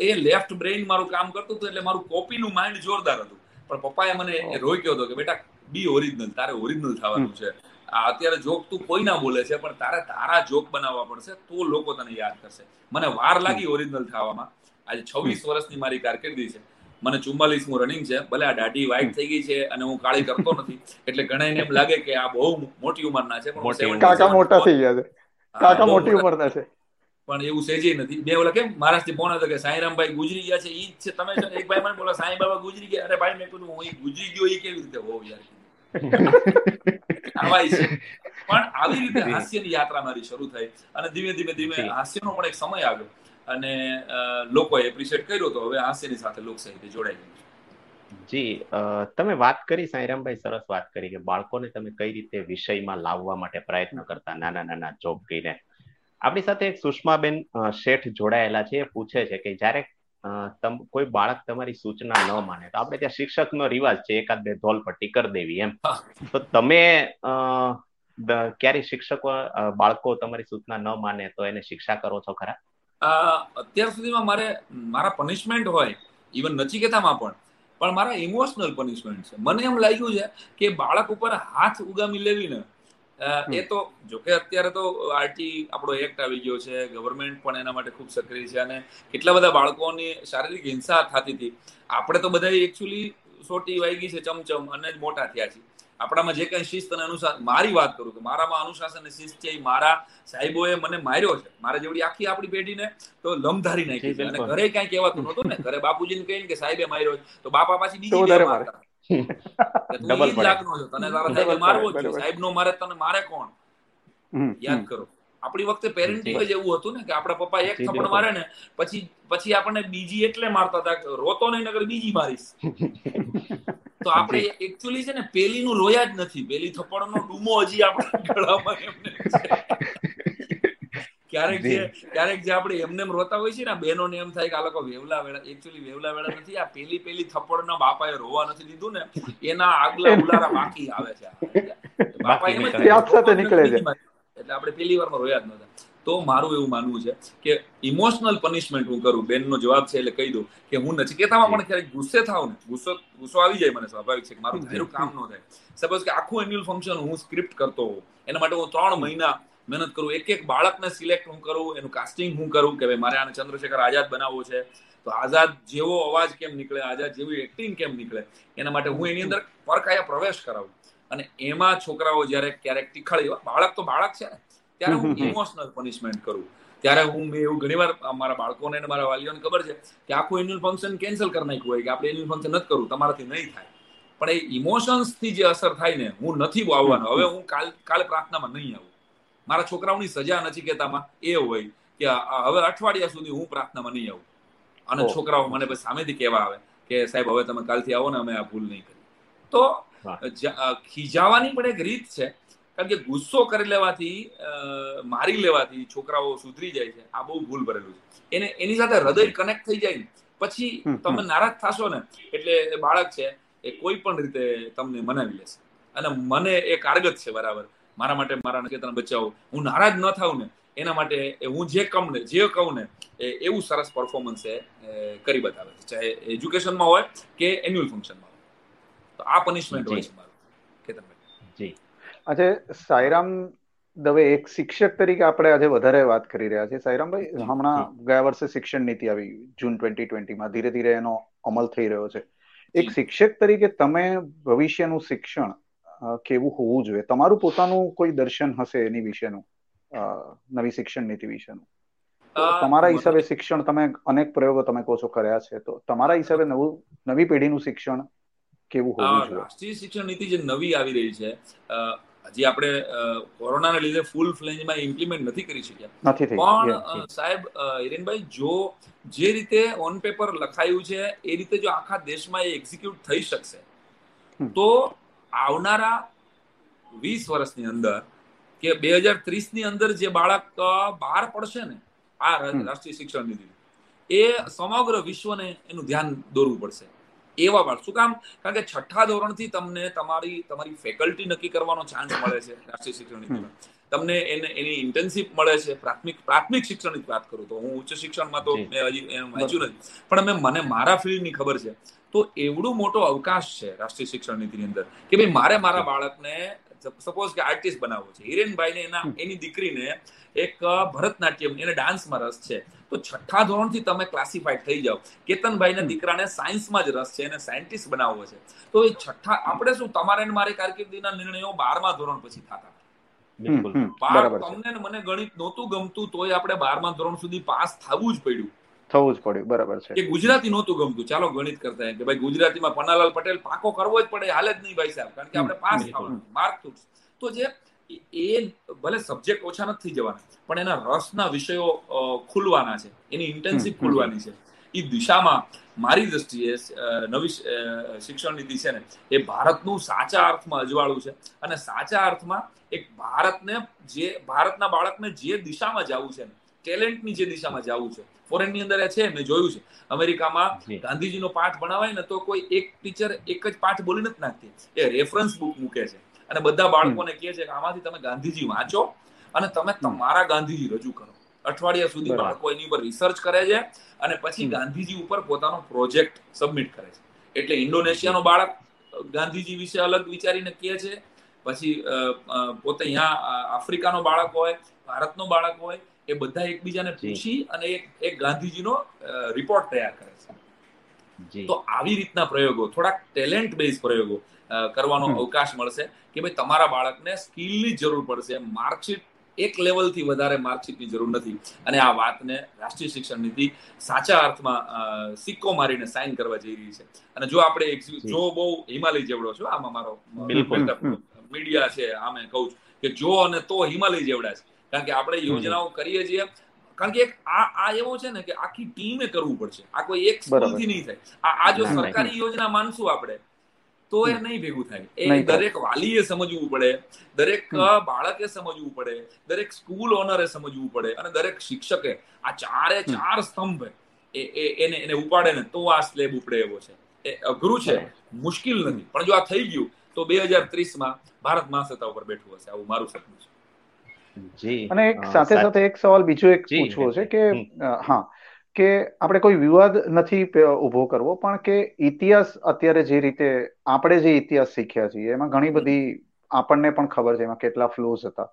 એ લેફ્ટ બ્રેઇન મારું કામ કરતું હતું એટલે મારું કોપીનું માઇન્ડ જોરદાર હતું. પણ પપ્પાએ મને રોક્યો હતો કે બેટા બી ઓરિજિનલ તારે ઓરિજિનલ થવાનું છે. અત્યારે જોક તું કોઈ ના બોલે છે પણ તારે તારા જોક બનાવવા પડશે તો લોકો તને યાદ કરશે. મને વાર લાગી ઓરિજિનલ થવામાં. આજે છવ્વીસ વર્ષની મારી કારકિર્દી છે. મને ચુમ્માલીસમું રનિંગ છે. ભલે આ દાઢી વ્હાઈટ થઈ ગઈ છે અને હું કાળી કરતો નથી એટલે ઘણા એમ લાગે કે આ બહુ મોટી ઉંમરના છે પણ કાકા મોટા થઈ ગયા છે. કાકા મોટી ઉંમરના છે. પણ એવું સેજે નથી. બે ઓલા કેમ? મહારાષ્ટ્રથી ફોન હતો કે સાંઈરામભાઈ ગુજરી ગયા છે ઈ જ છે. તમે એક ભાઈ મને બોલા સાંઈ બાબા ગુજરી ગયા. અરે ભાઈ મેં કીધું હું ગુજરી ગયો એ કેવી રીતે? હોવ યાર આવાય છે. પણ આવી રીતે હાસ્યની યાત્રા મારી શરૂ થઈ અને ધીમે ધીમે ધીમે હાસ્યનો પણ એક સમય આવ્યો. અને લોકોએ એપ્રિશિએટ કર્યો તો હવે હાસ્યની સાથે લોક સાહિત્ય જોડાઈ ગયું જી તમે વાત કરી સાંઈરામભાઈ સરસ વાત કરી કે બાળકોને તમે કઈ રીતે વિષયમાં લાવવા માટે પ્રયત્ન કરતા નાના નાના જોબ કહીને આપણી સાથે એક સુષ્માબેન શેઠ જોડાયેલા છે એ પૂછે છે કે જ્યારે કોઈ બાળક તમારી સૂચના ન માને. તો આપણે ત્યાં શિક્ષકનો રિવાજ છે એકાદ બે ધોલ પટ્ટી કરી દેવી એમ. તો તમે ક્યારે શિક્ષકો બાળકો તમારી સૂચના ન માને તો એને શિક્ષા કરો છો ખરા? અત્યાર સુધીમાં મારે મારા પનિશમેન્ટ હોય ઇવન નચિકેતામાં પણ પણ મારા ઇમોશનલ પનિશમેન્ટ છે. મને એમ લાગ્યું છે કે બાળક ઉપર હાથ ઉગામી લેવી ને એ તો જોકે અત્યારે તો આરટી આપણો એક્ટ આવી ગયો છે ગવર્મેન્ટ પણ એના માટે ખૂબ સક્રિય છે અને કેટલા બધા બાળકોની શારીરિક હિંસા થતી હતી. આપણે તો બધા એકચ્યુઅલી સોટી વાગી છે ચમચમ અને જ મોટા થયા છે આપણામાં જે કઈ શિસ્ત અને અનુશાસન મારી વાત કરું તો મારામાં અનુશાસન અને શિસ્ત છે મારા સાહેબોએ મને માર્યો છે. મારા જેવડી આખી આપણી પેઢીને તો લમધારી નાખી અને ઘરે કઈ કહેવાતું નહોતું ને. ઘરે બાપુજીને કહીને કે સાહેબે માર્યો તો બાપા પાછી બીજી તને તારા સાહેબે મારવો જ સાહેબ નો મારે તને મારે કોણ? યાદ કરો. આપણી વખતે પેરેન્ટિંગ જ એવું હતું ને કે આપણા પપ્પા એક થપ્પડ મારે ને પછી પછી આપણને બીજી એટલે મારતા હતા રોતો નહીં નગર બીજી મારીશ. તો આપણે એકચ્યુઅલી છે ને પેલી નું રોયા જ નથી. પેલી થપ્પડનો ડૂમો હજી આપણા ગળામાં એમને ક્યારેક જે ક્યારેક જે આપણે એમને એમ રોતા હોય છે ને બહેનો ને એમ થાય કે આ લોકો વેવલા વેળા એકચ્યુઅલી વેવલા વેળા નથી આ પેલી પેલી થપ્પડ ના બાપાએ રોવા નથી દીધું ને એના આગલા ઉલારા બાકી આવે છે બાપા એમ સાથે નીકળે છે. એટલે આપણે પેલી વારમાં રોયા જ નતા તો મારું એવું માનવું છે કે ઇમોશનલ પનિશમેન્ટ હું કરું બેનનો જવાબ છે એટલે કહી દઉં કે હું નચિકેતામાં પણ ક્યારેક ગુસ્સે થાવ ને ગુસ્સો ગુસ્સો આવી જાય મને સ્વાભાવિક છે કે મારું ધાર્યું કામ ન થાય. સપોઝ કે આખું એન્યુઅલ ફંક્શન હું સ્ક્રિપ્ટ કરતો હોઉં એના માટે હું ત્રણ મહિના મહેનત કરું એક એક બાળકને સિલેક્ટ હું કરું એનું કાસ્ટિંગ હું કરું કે ભાઈ મારે આને ચંદ્રશેખર આઝાદ બનાવવો છે. તો આઝાદ જેવો અવાજ કેમ નીકળે આઝાદ જેવી એક્ટિંગ કેમ નીકળે એના માટે હું એની અંદર પરકાયા પ્રવેશ કરાવું. અને એમાં છોકરાઓ જયારે ક્યારેક ટીખાળી બાળક તો બાળક છે ને ત્યારે હું ઇમોશનલ પનિશમેન્ટ કરું. ત્યારે હું મેં એવું ઘણી વાર મારા બાળકોને અને મારા વાલીઓને ખબર છે કે આખું એન્યુઅલ ફંક્શન કેન્સલ કરી નાખ્યું હોય કે આપણે એન્યુઅલ ફંક્શન નથી કરવું તમારાથી નહીં થાય. પણ એ ઇમોશન્સથી જે અસર થાય ને હું નથી આવવાનો. હવે હું કાલ કાલે પ્રાર્થનામાં નહીં આવું. મારા છોકરાઓની સજા નચિકેતામાં એ હોય કે હવે અઠવાડિયા સુધી હું પ્રાર્થનામાં નહીં આવું. અને છોકરાઓ મને પછી સામેથી કહેવા આવે કે સાહેબ હવે તમે કાલથી આવો ને અમે આ ભૂલ નહીં કરી તો ખીજાવાની પણ એક રીત છે કારણ કે ગુસ્સો કરી લેવાથી મારી લેવાથી છોકરાઓ સુધરી જાય છે. આ બહુ ભૂલ ભરેલું છે. એને એની સાથે હૃદય કનેક્ટ થઈ જાય ને પછી તમે નારાજ થશો ને એટલે બાળક છે એ કોઈ પણ રીતે તમને મનાવી લેશે. અને મને એ કારગત છે બરાબર. મારા માટે મારા નકેતન બચાવો હું નારાજ ન થાઉં ને એના માટે હું જે કહું ને જે કહું ને એવું સરસ પરફોર્મન્સ એ કરી બતાવે છે. ચાહે એજ્યુકેશનમાં હોય કે એન્યુઅલ ફંક્શનમાં હોય. તો આ પનિશમેન્ટ હોય છે મારું. કેતનભાઈ. જી. આજે સાયરામ દવે એક શિક્ષક તરીકે આપણે આજે વધારે વાત કરી રહ્યા છીએ. સાયરામભાઈ હમણાં ગયા વર્ષે શિક્ષણ નીતિ આવી જૂન ટ્વેન્ટી ટ્વેન્ટીમાં ધીરે ધીરે એનો અમલ થઈ રહ્યો છે. એક શિક્ષક તરીકે તમે ભવિષ્યનું શિક્ષણ કેવું હોવું જોઈએ? તમારું પોતાનું કોઈ દર્શન હશે એની વિશેનું? નવી શિક્ષણ નીતિ વિશેનું? તમારા હિસાબે શિક્ષણ તમે અનેક પ્રયોગો તમે કહો છો કર્યા છે તો તમારા હિસાબે નવું નવી પેઢીનું શિક્ષણ કેવું હોવું જોઈએ? રાષ્ટ્રીય શિક્ષણ નીતિ જે નવી આવી રહી છે હજી આપણે કોરોનાને લીધે ફૂલ ફ્લેન્જમાં ઇમ્પ્લિમેન્ટ નથી કરી શક્યા. નથી પણ સાહેબ હિરેનભાઈ જો જે રીતે ઓન પેપર લખાયું છે એ રીતે જો આખા દેશમાં એ એક્ઝિક્યુટ થઈ શકશે તો આવનારા વીસ વર્ષની અંદર કે બે હજાર ત્રીસની અંદર જે બાળક બહાર પડશે ને આ રાષ્ટ્રીય શિક્ષણ નીતિ એ સમગ્ર વિશ્વને એનું ધ્યાન દોરવું પડશે. એવા બાળક શું કામ? કારણ કે છઠ્ઠા ધોરણથી તમને તમારી તમારી ફેકલ્ટી નક્કી કરવાનો ચાન્સ મળે છે રાષ્ટ્રીય શિક્ષણ નીતિમાં. તમને એને એની ઇન્ટર્નશીપ મળે છે. પ્રાથમિક પ્રાથમિક શિક્ષણની વાત કરું તો હું ઉચ્ચ શિક્ષણમાં તો મેં હજી વાંચ્યું નથી. પણ મેં મને મારા ફિલ્ડની ખબર છે. તો એવડો મોટો અવકાશ છે રાષ્ટ્રીય શિક્ષણ નીતિની અંદર કે ભાઈ મારે મારા બાળકને સપોઝ કે આર્ટિસ્ટ બનાવવો છે. હિરેનભાઈને એના એની દીકરીને એક ભરતનાટ્યમ એને ડાન્સમાં રસ છે. તો છઠ્ઠા ધોરણથી તમે ક્લાસિફાઈડ થઈ જાઓ. કેતનભાઈના દીકરાને સાયન્સમાં જ રસ છે. એને સાયન્ટિસ્ટ બનાવવો છે. તો એ છઠ્ઠા આપણે શું તમારે મારી કારકિર્દીના નિર્ણયો બારમા ધોરણ પછી થતા? તમને મને ગણિત નહોતું ગમતું તોય આપણે બારમા ધોરણ સુધી પાસ થવું જ પડ્યું. થવું જ પડ્યું બરાબર છે. કે ગુજરાતી નહોતું ગમતું. ચાલો ગણિત કરતા કે ભાઈ ગુજરાતીમાં પન્નાલાલ પટેલ પાકો કરવો જ પડે હાલે જ નહીં ભાઈ સાહેબ કારણ કે આપણે પાસ થવાનું માર્ક તો જે. એ ભલે સબ્જેક્ટ ઓછા નથી જવાના પણ એના રસના વિષયો ખુલવાના છે. એની ઇન્ટેન્સિવ ખુલવાની છે. એ દિશામાં મારી દ્રષ્ટિએ નવી શિક્ષણ નીતિ છે ને એ ભારતનું સાચા અર્થમાં અજવાળું છે. અને સાચા અર્થમાં એક ભારતને જે ભારતના બાળકને જે દિશામાં જવું છે ને ટેલેન્ટની જે દિશામાં જવું છે ફોરેનની અંદર એ છે મેં જોયું છે. અમેરિકામાં ગાંધીજીનો પાઠ ભણાવાય ને તો કોઈ એક ટીચર એક જ પાઠ બોલી નથી નાખતી એ રેફરન્સ બુક મૂકે છે. અને બધા બાળકોને કહે છે કે આમાંથી તમે ગાંધીજી વાંચો અને તમે તમારા ગાંધીજી રજૂ કરો. અઠવાડિયા સુધી બાળકો એની ઉપર રિસર્ચ કરે છે અને પછી ગાંધીજી ઉપર પોતાનો પ્રોજેક્ટ સબમિટ કરે છે. એટલે ઇન્ડોનેશિયાનો બાળક ગાંધીજી વિશે અલગ વિચારીને કહે છે. પછી પોતે અહીંયા આફ્રિકાનો બાળક હોય ભારતનો બાળક હોય એ બધા એકબીજાને પૂછી અને એક એક ગાંધીજીનો રિપોર્ટ તૈયાર કરે છે. તો આવી રીતના પ્રયોગો થોડાક ટેલેન્ટ બેઝ પ્રયોગો કરવાનો અવકાશ મળશે કે ભાઈ તમારા બાળકને સ્કિલની જરૂર પડશે માર્કશીટ એક લેવલથી વધારે માર્કશીટની જરૂર નથી. અને આ વાતને રાષ્ટ્રીય શિક્ષણ નીતિ સાચા અર્થમાં સિક્કો મારીને સાઇન કરવા જઈ રહી છે. અને જો આપણે જો. બહુ હિમાલય જેવડો છો આમાં મારો મીડિયા છે આમે કહું છું કે જો અને તો હિમાલય જેવડા છે. કારણ કે આપણે યોજનાઓ કરીએ છીએ. કારણ કે એક આ આ એવો છે ને કે આખી ટીમે કરવું પડશે. આ કોઈ એક સ્કૂલથી નહીં થાય. આ જો સરકારી યોજના માનશું આપણે તો એ નહીં ભેગું થાય. એ દરેક વાલીએ સમજવું પડે દરેક બાળકે સમજવું પડે દરેક સ્કૂલ ઓનરે સમજવું પડે અને દરેક શિક્ષકે આ ચારે ચાર સ્તંભ એને એને ઉપાડે ને તો આ સ્લેબ ઉપડે એવો છે. એ અઘરું છે મુશ્કેલ નથી. પણ જો આ થઈ ગયું તો બે હજાર ત્રીસમાં ભારત મહાસત્તા ઉપર બેઠું હશે. આવું મારું સપનું છે. અને એક સાથે સાથે એક સવાલ બીજો એક પૂછવો છે કે હા. કે આપણે કોઈ વિવાદ નથી ઊભો કરવો પણ કે ઇતિહાસ અત્યારે જે રીતે આપણે જે ઇતિહાસ શીખ્યા છીએ એમાં ઘણી બધી આપણને પણ ખબર છે એમાં કેટલા ફ્લોઝ હતા.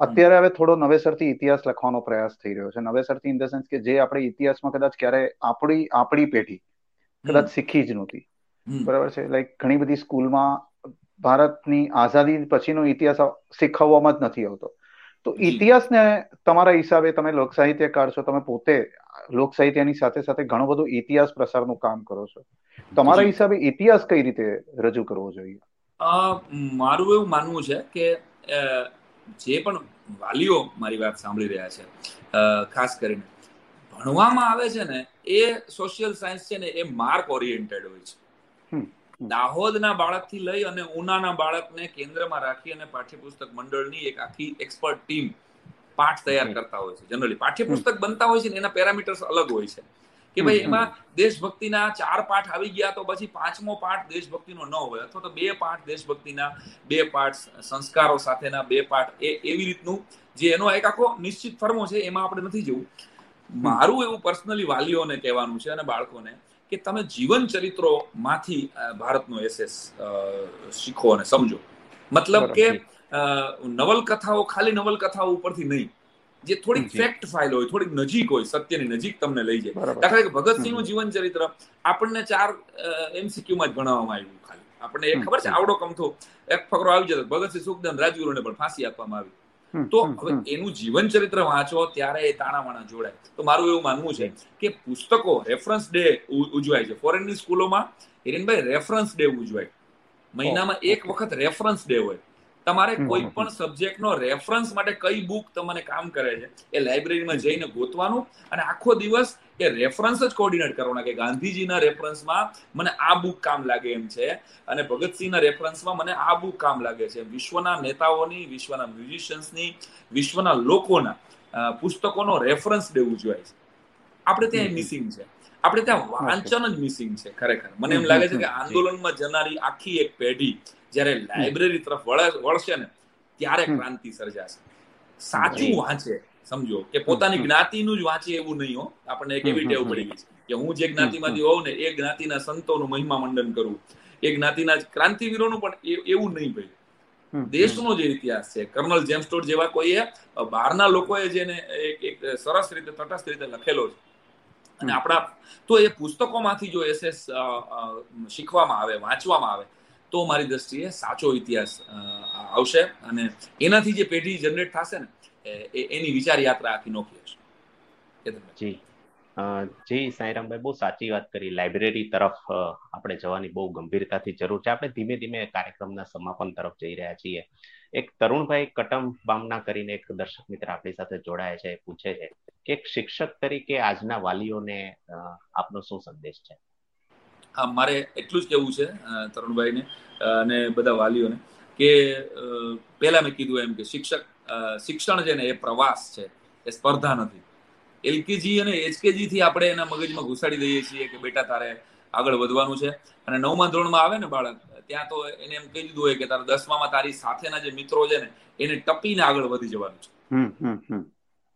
અત્યારે હવે થોડો નવેસરથી ઇતિહાસ લખવાનો પ્રયાસ થઈ રહ્યો છે. નવેસરથી ઇન ધ સેન્સ કે જે આપણે ઇતિહાસમાં કદાચ ક્યારે આપણી આપણી પેઢી કદાચ શીખી જ નહોતી. બરાબર છે? લાઈક ઘણી બધી સ્કૂલમાં ભારતની આઝાદી પછીનો ઇતિહાસ શીખવવામાં જ નથી આવતો. તો ઇતિહાસને તમારા હિસાબે તમે લોક સાહિત્યકાર છો તમે પોતે લોક સાહિત્યની સાથે સાથે ઘણો બધો ઇતિહાસ પ્રસારનું કામ કરો છો. તમારા હિસાબે ઇતિહાસ કઈ રીતે રજૂ કરવો જોઈએ? મારું એવું માનવું છે કે જે પણ વાલીઓ મારી વાત સાંભળી રહ્યા છે ખાસ કરીને ભણવામાં આવે છે ને એ સોશિયલ સાયન્સ છે ને એ માર્ક ઓરિએન્ટેડ હોય છે. દાહોદના બાળકથી લઈ અને ઉનાના બાળકને કેન્દ્રમાં રાખી અને પાઠ્યપુસ્તક મંડળની એક આખી એક્સપર્ટ ટીમ પાઠ તૈયાર કરતા હોય છે. જનરલી પાઠ્યપુસ્તક બનતા હોય છે ને એના પેરામીટર્સ અલગ હોય છે. કે ભાઈ એમાં દેશભક્તિના ચાર પાઠ આવી ગયા તો પછી પાંચમો પાઠ દેશભક્તિનો ન હોય અથવા તો બે પાઠ દેશભક્તિના બે પાઠ સંસ્કારો સાથેના બે પાઠ એ એવી રીતનું જે એનો એક આખો નિશ્ચિત ફર્મો છે એમાં આપણે નથી જવું. મારું એવું પર્સનલી વાલીઓને કહેવાનું છે અને બાળકોને કે તમે જીવન ચરિત્રો માંથી ભારતનો એસેસ શીખો અને સમજો. મતલબ કે નવલકથાઓ ખાલી નવલકથાઓ ઉપરથી નહીં. જે થોડીક ફેક્ટ ફાઇલ હોય થોડીક નજીક હોય સત્યની નજીક તમને લઈ જાય. દાખલા કે ભગતસિંહનું જીવન ચરિત્ર આપણને ચાર એમસીક્યુમાં જ ભણાવવામાં આવ્યું ખાલી. આપણને એ ખબર છે? આવડો કમથો એક ફકરો આવી જતો. ભગતસિંહ સુખદાન રાજગુરુને પણ ફાંસી આપવામાં આવી. તો હવે એનું જીવન ચરિત્ર વાંચો ત્યારે એ તાણાવાણા જોડાય. તો મારું એવું માનવું છે કે પુસ્તકો રેફરન્સ ડે ઉજવાય છે. ફોરેનની સ્કૂલોમાં હિરેનભાઈ રેફરન્સ ડે ઉજવાય. મહિનામાં એક વખત રેફરન્સ ડે હોય. તમારે કોઈ પણ સબ્જેક્ટનો રેફરન્સ માટે કઈ બુક તમને કામ કરે છે એ લાઇબ્રેરીમાં જઈને ગોતવાનું અને આખો દિવસ એ રેફરન્સ જ કોર્ડિનેટ કરવાના કે ગાંધીજીના રેફરન્સમાં મને આ બુક કામ લાગે એમ છે અને ભગતસિંહના રેફરન્સમાં મને આ બુક કામ લાગે છે. વિશ્વના નેતાઓની વિશ્વના મ્યુઝિશિયન્સની વિશ્વના લોકોના પુસ્તકોનો રેફરન્સ દેવું જોઈએ છે. આપણે ત્યાં મિસિંગ છે. આપણે ત્યાં વાંચન જ મિસિંગ છે ખરેખર. મને એમ લાગે છે કે આંદોલનમાં જનારી આખી એક પેઢી જ્યારે લાઇબ્રેરી તરફ વળશે ને ત્યારે ક્રાંતિ સર્જાશે. સાચું વાંચે સમજો કે પોતાની જ્ઞાતિનું જ વાંચે એવું નહીં હો. આપણને એક એવી ટેવ પડી ગઈ છે કે હું જે જ્ઞાતિમાંથી હોઉં ને એ જ્ઞાતિના સંતોનું મહિમા મંડન કરું. એ જ્ઞાતિના ક્રાંતિવીરોનું પણ એવું નહીં ભાઈ. દેશનો જે ઇતિહાસ છે. કર્નલ જેમ્સ ટોડ જેવા કોઈએ બહારના લોકોએ જેને એક સરસ રીતે તટસ્થ રીતે લખેલો છે. અને આપણા તો એ પુસ્તકોમાંથી જો એસએસ શીખવામાં આવે વાંચવામાં આવે તો મારી દ્રષ્ટિએ સાચો ઇતિહાસ આવશે અને એનાથી જે પેઢી જનરેટ થશે ને એની વિચાર યાત્રા આખી નોખી હશે. જી. જી સાંઈરામભાઈ, બહુ સાચી વાત કરી. લાઇબ્રેરી તરફ આપણે જવાની બહુ ગંભીરતાથી જરૂર છે. આપણે ધીમે ધીમે કાર્યક્રમના સમાપન તરફ જઈ રહ્યા છીએ. એક તરુણભાઈ કટમ બામના કરીને એક દર્શક મિત્ર આપણી સાથે જોડાય છે પૂછે છે કે એક શિક્ષક તરીકે આજના વાલીઓને આપનો શું સંદેશ છે? હા મારે એટલું જ કહેવું છે તરુણભાઈને અને બધા વાલીઓને કે પહેલા મેં કીધું એમ કે શિક્ષક શિક્ષણ છે ને એ પ્રવાસ છે એ સ્પર્ધા નથી. એલકેજી અને એચકેજી થી આપણે એના મગજમાં ઘુસાડી દઈએ છીએ કે બેટા તારે આગળ વધવાનું છે. અને નવમા ધોરણમાં આવે ને બાળક ત્યાં તો એને એમ કહી દીધું હોય કે તારા દસમામાં તારી સાથેના જે મિત્રો છે ને એને ટપીને આગળ વધી જવાનું છે.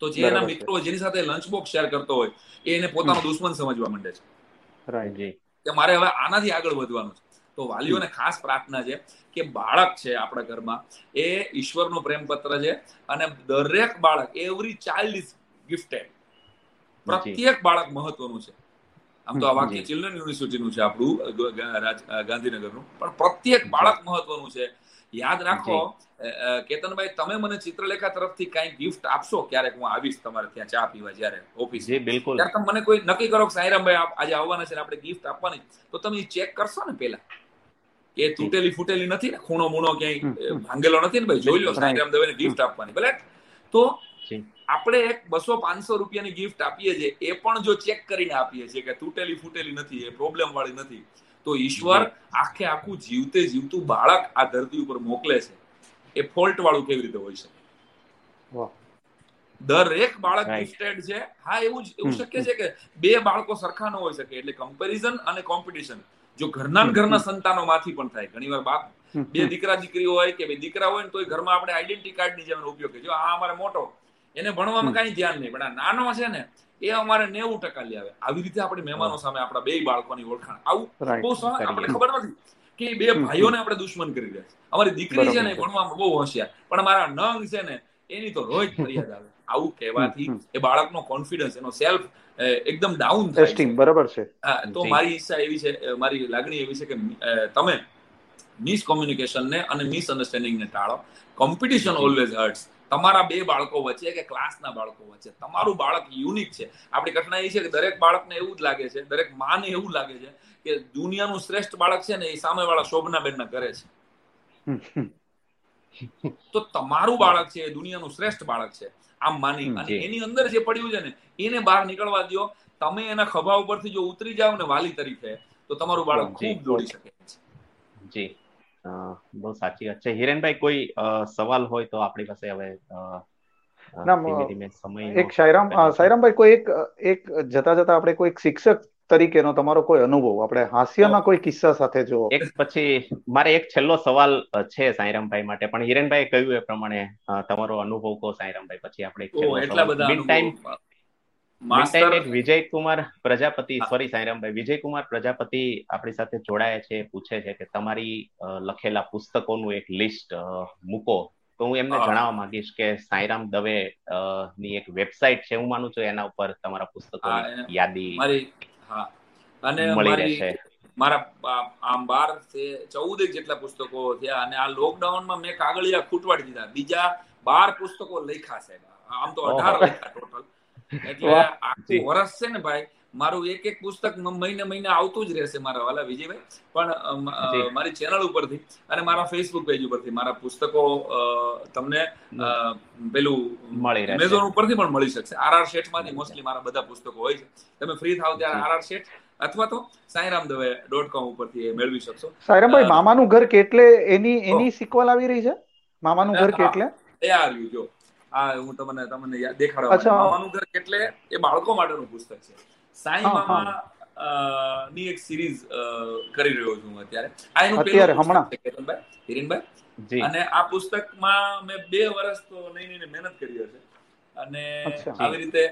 તો જે એના મિત્રો જેની સાથે લંચ બોક્સ શેર કરતો હોય એ એને પોતાનો દુશ્મન સમજવા માંડે છે. કે મારે હવે આનાથી આગળ વધવાનું છે. તો વાલીઓને ખાસ પ્રાર્થના છે કે બાળક છે આપણા ઘરમાં એ ઈશ્વરનો પ્રેમ પત્ર છે અને દરેક બાળક એવરી ચાઇલ્ડ ઇઝ ગિફ્ટેડ પ્રત્યેક બાળક મહત્વનું છે. આમ તો આ વાક્ય ચિલ્ડ્રન યુનિવર્સિટીનું છે આપણું ગાંધીનગરનું. પણ પ્રત્યેક બાળક મહત્વનું છે. યાદ રાખો કેતનભાઈ તમે મને ચિત્રલેખા તરફથી કઈ ગિફ્ટ આપશો? ક્યારેક હું આવીશ તમારે ત્યાં ચા પીવા જ્યારે ઓફિસ બિલકુલ. ત્યારે તમે મને કોઈ નક્કી કરો કે સાઈરામભાઈ આજે આવવાના છે આપણે ગિફ્ટ આપવાની. તો તમે ચેક કરશો ને પેલા એ તૂટેલી ફૂટેલી નથી ને? ખૂણો મૂણો ક્યાંય ભાંગેલો નથી ને ભાઈ? જોઈ લો સાઈરામ દવેને ગિફ્ટ આપવાની ભલે તો આપણે એક બસો પાંચસો રૂપિયાની ગિફ્ટ આપીએ છીએ. એ પણ જો ચેક કરીને આપીએ છીએ કે તૂટેલી ફૂટેલી નથી એ પ્રોબ્લેમ વાળી નથી. તો ઈશ્વર આખે આખું જીવતે જીવતું બાળક આ ધરતી ઉપર મોકલે છે. એ ફોલ્ટ વાળું કેવી રીતે હોઈ શકે? દરેક બાળક ગિફ્ટેડ છે. હા એવું એવું શક્ય છે કે બે બાળકો સરખા ન હોઈ શકે એટલે કમ્પેરિઝન અને કોમ્પિટિશન જો ઘરના ઘરના સંતાનો માંથી પણ થાય. ઘણીવાર બાપ બે દીકરા દીકરી હોય કે બે દીકરા હોય ને તો ઘરમાં આપણે આઈડેન્ટિટી કાર્ડની જેમ ઉપયોગ જો આ અમારે મોટો એને ભણવામાં કઈ ધ્યાન નહીં પણ આ નાનો છે ને એ અમારે નેવું ટકા લઈ આવે. આવી રીતે આપણે મહેમાનો સામે આપણા બે બાળકોની ઓળખાણ. આવું બહુ આપણે ખબર નથી. કે બે ભાઈઓને આપણે દુશ્મન કરી રહ્યા છે. અમારી દીકરી છે ને ભણવામાં બહુ હોશિયાર પણ અમારા નંગ છે ને એની તો રોજ ફરિયાદ આવે. આવું કહેવાથી એ બાળકનો કોન્ફિડન્સ એનો સેલ્ફ એકદમ ડાઉન થાય બરાબર છે. તો મારી ઈચ્છા એવી છે મારી લાગણી એવી છે કે તમે મિસ કોમ્યુનિકેશન ને અને મિસ અન્ડરસ્ટેન્ડિંગ ને ટાળો. કોમ્પિટિશન ઓલવેઝ હર્ટ્સ તમારા બે બાળકો વચ્ચે કે ક્લાસના બાળકો વચ્ચે તમારું બાળક યુનિક છે. આપણી એ છે કે દરેક બાળકને એવું જ લાગે છે દરેક માને એવું લાગે છે કે દુનિયાનું શ્રેષ્ઠ બાળક છે ને એ સામેવાળા શોભનાબેન ના કરે છે. તો તમારું બાળક છે એ દુનિયાનું શ્રેષ્ઠ બાળક છે. આમ માની અને એની અંદર જે પડ્યું છે ને એને બહાર નીકળવા દો તમે એના ખભા ઉપરથી જો ઉતરી જાવ ને વાલી તરીકે તો તમારું બાળક ખૂબ દોડી શકે છે. જી. બહુ સાચી વાત છે. હિરેનભાઈ કોઈ સવાલ હોય તો આપણી પાસે હવે ધીમે એક સાયરામ સાયરામભાઈ કોઈ એક એક જતા જતા આપણે કોઈ શિક્ષક તરીકેનો તમારો કોઈ અનુભવ? આપણે હાસ્યના કોઈ કિસ્સા સાથે જો એક પછી મારે એક છેલ્લો સવાલ છે સાંઈરામભાઈ માટે પણ હિરેનભાઈ કહ્યું એ પ્રમાણે તમારો અનુભવ કહો સાંઈરામભાઈ પછી આપણે એટલા બધા ટાઈમ વિજયકુમાર પ્રજાપતિ સોરી સાંઈરામભાઈ વિજયકુમાર પ્રજાપતિ આપણી સાથે જોડાયા છે પૂછે છે કે તમારી લખેલા પુસ્તકોનું એક લિસ્ટ મૂકો. તો હું એમને જણાવવા માંગીશ કે સાંઈરામ દવે ની એક વેબસાઇટ છે હું માનું છું એના ઉપર તમારા પુસ્તકો યાદી હા. અને મારા આમ બાર ચૌદ જેટલા પુસ્તકો થયા અને આ લોકડાઉનમાં મેં કાગળિયા ખૂટવાડી દીધા. બીજા બાર પુસ્તકો લખ્યા છે. આમ તો અઢાર લખ્યા ટોટલ એટલે આખું વર્ષ છે ને ભાઈ મારું એક એક પુસ્તક મહિને મહિને આવતું જ રહેશે મારા વાલા વિજયભાઈ. પણ મારી ચેનલ ઉપરથી અને મારા ફેસબુક પેજ ઉપરથી મારા પુસ્તકો તમને પેલું મળી રહેશે. એમેઝોન ઉપરથી પણ મળી શકશે. આર આર શેઠમાંથી મોસ્ટલી મારા બધા પુસ્તકો હોય છે. તમે ફ્રી થાવ ત્યારે આર આર શેઠ અથવા તો સાંઈરામ દવે ડોટ કોમ ઉપરથી મેળવી શકશો. સાંઈરામભાઈ મામાનું ઘર કેટલે એની એની સિક્વલ આવી રહી છે? મામાનું ઘર કેટલે? એ આવ્યું જો. આ હું તમને તમને દેખાડવા મામાનું ઘર કેટલે એ બાળકો માટેનું પુસ્તક છે. સાઈ મામા ની એક સિરીઝ કરી રહ્યો છું અત્યારે. આ એનું અત્યારે હમણાં. હિરેનભાઈ અને આ પુસ્તકમાં મેં બે વર્ષ તો નહીં નહીં મહેનત કરી હશે. અને આવી રીતે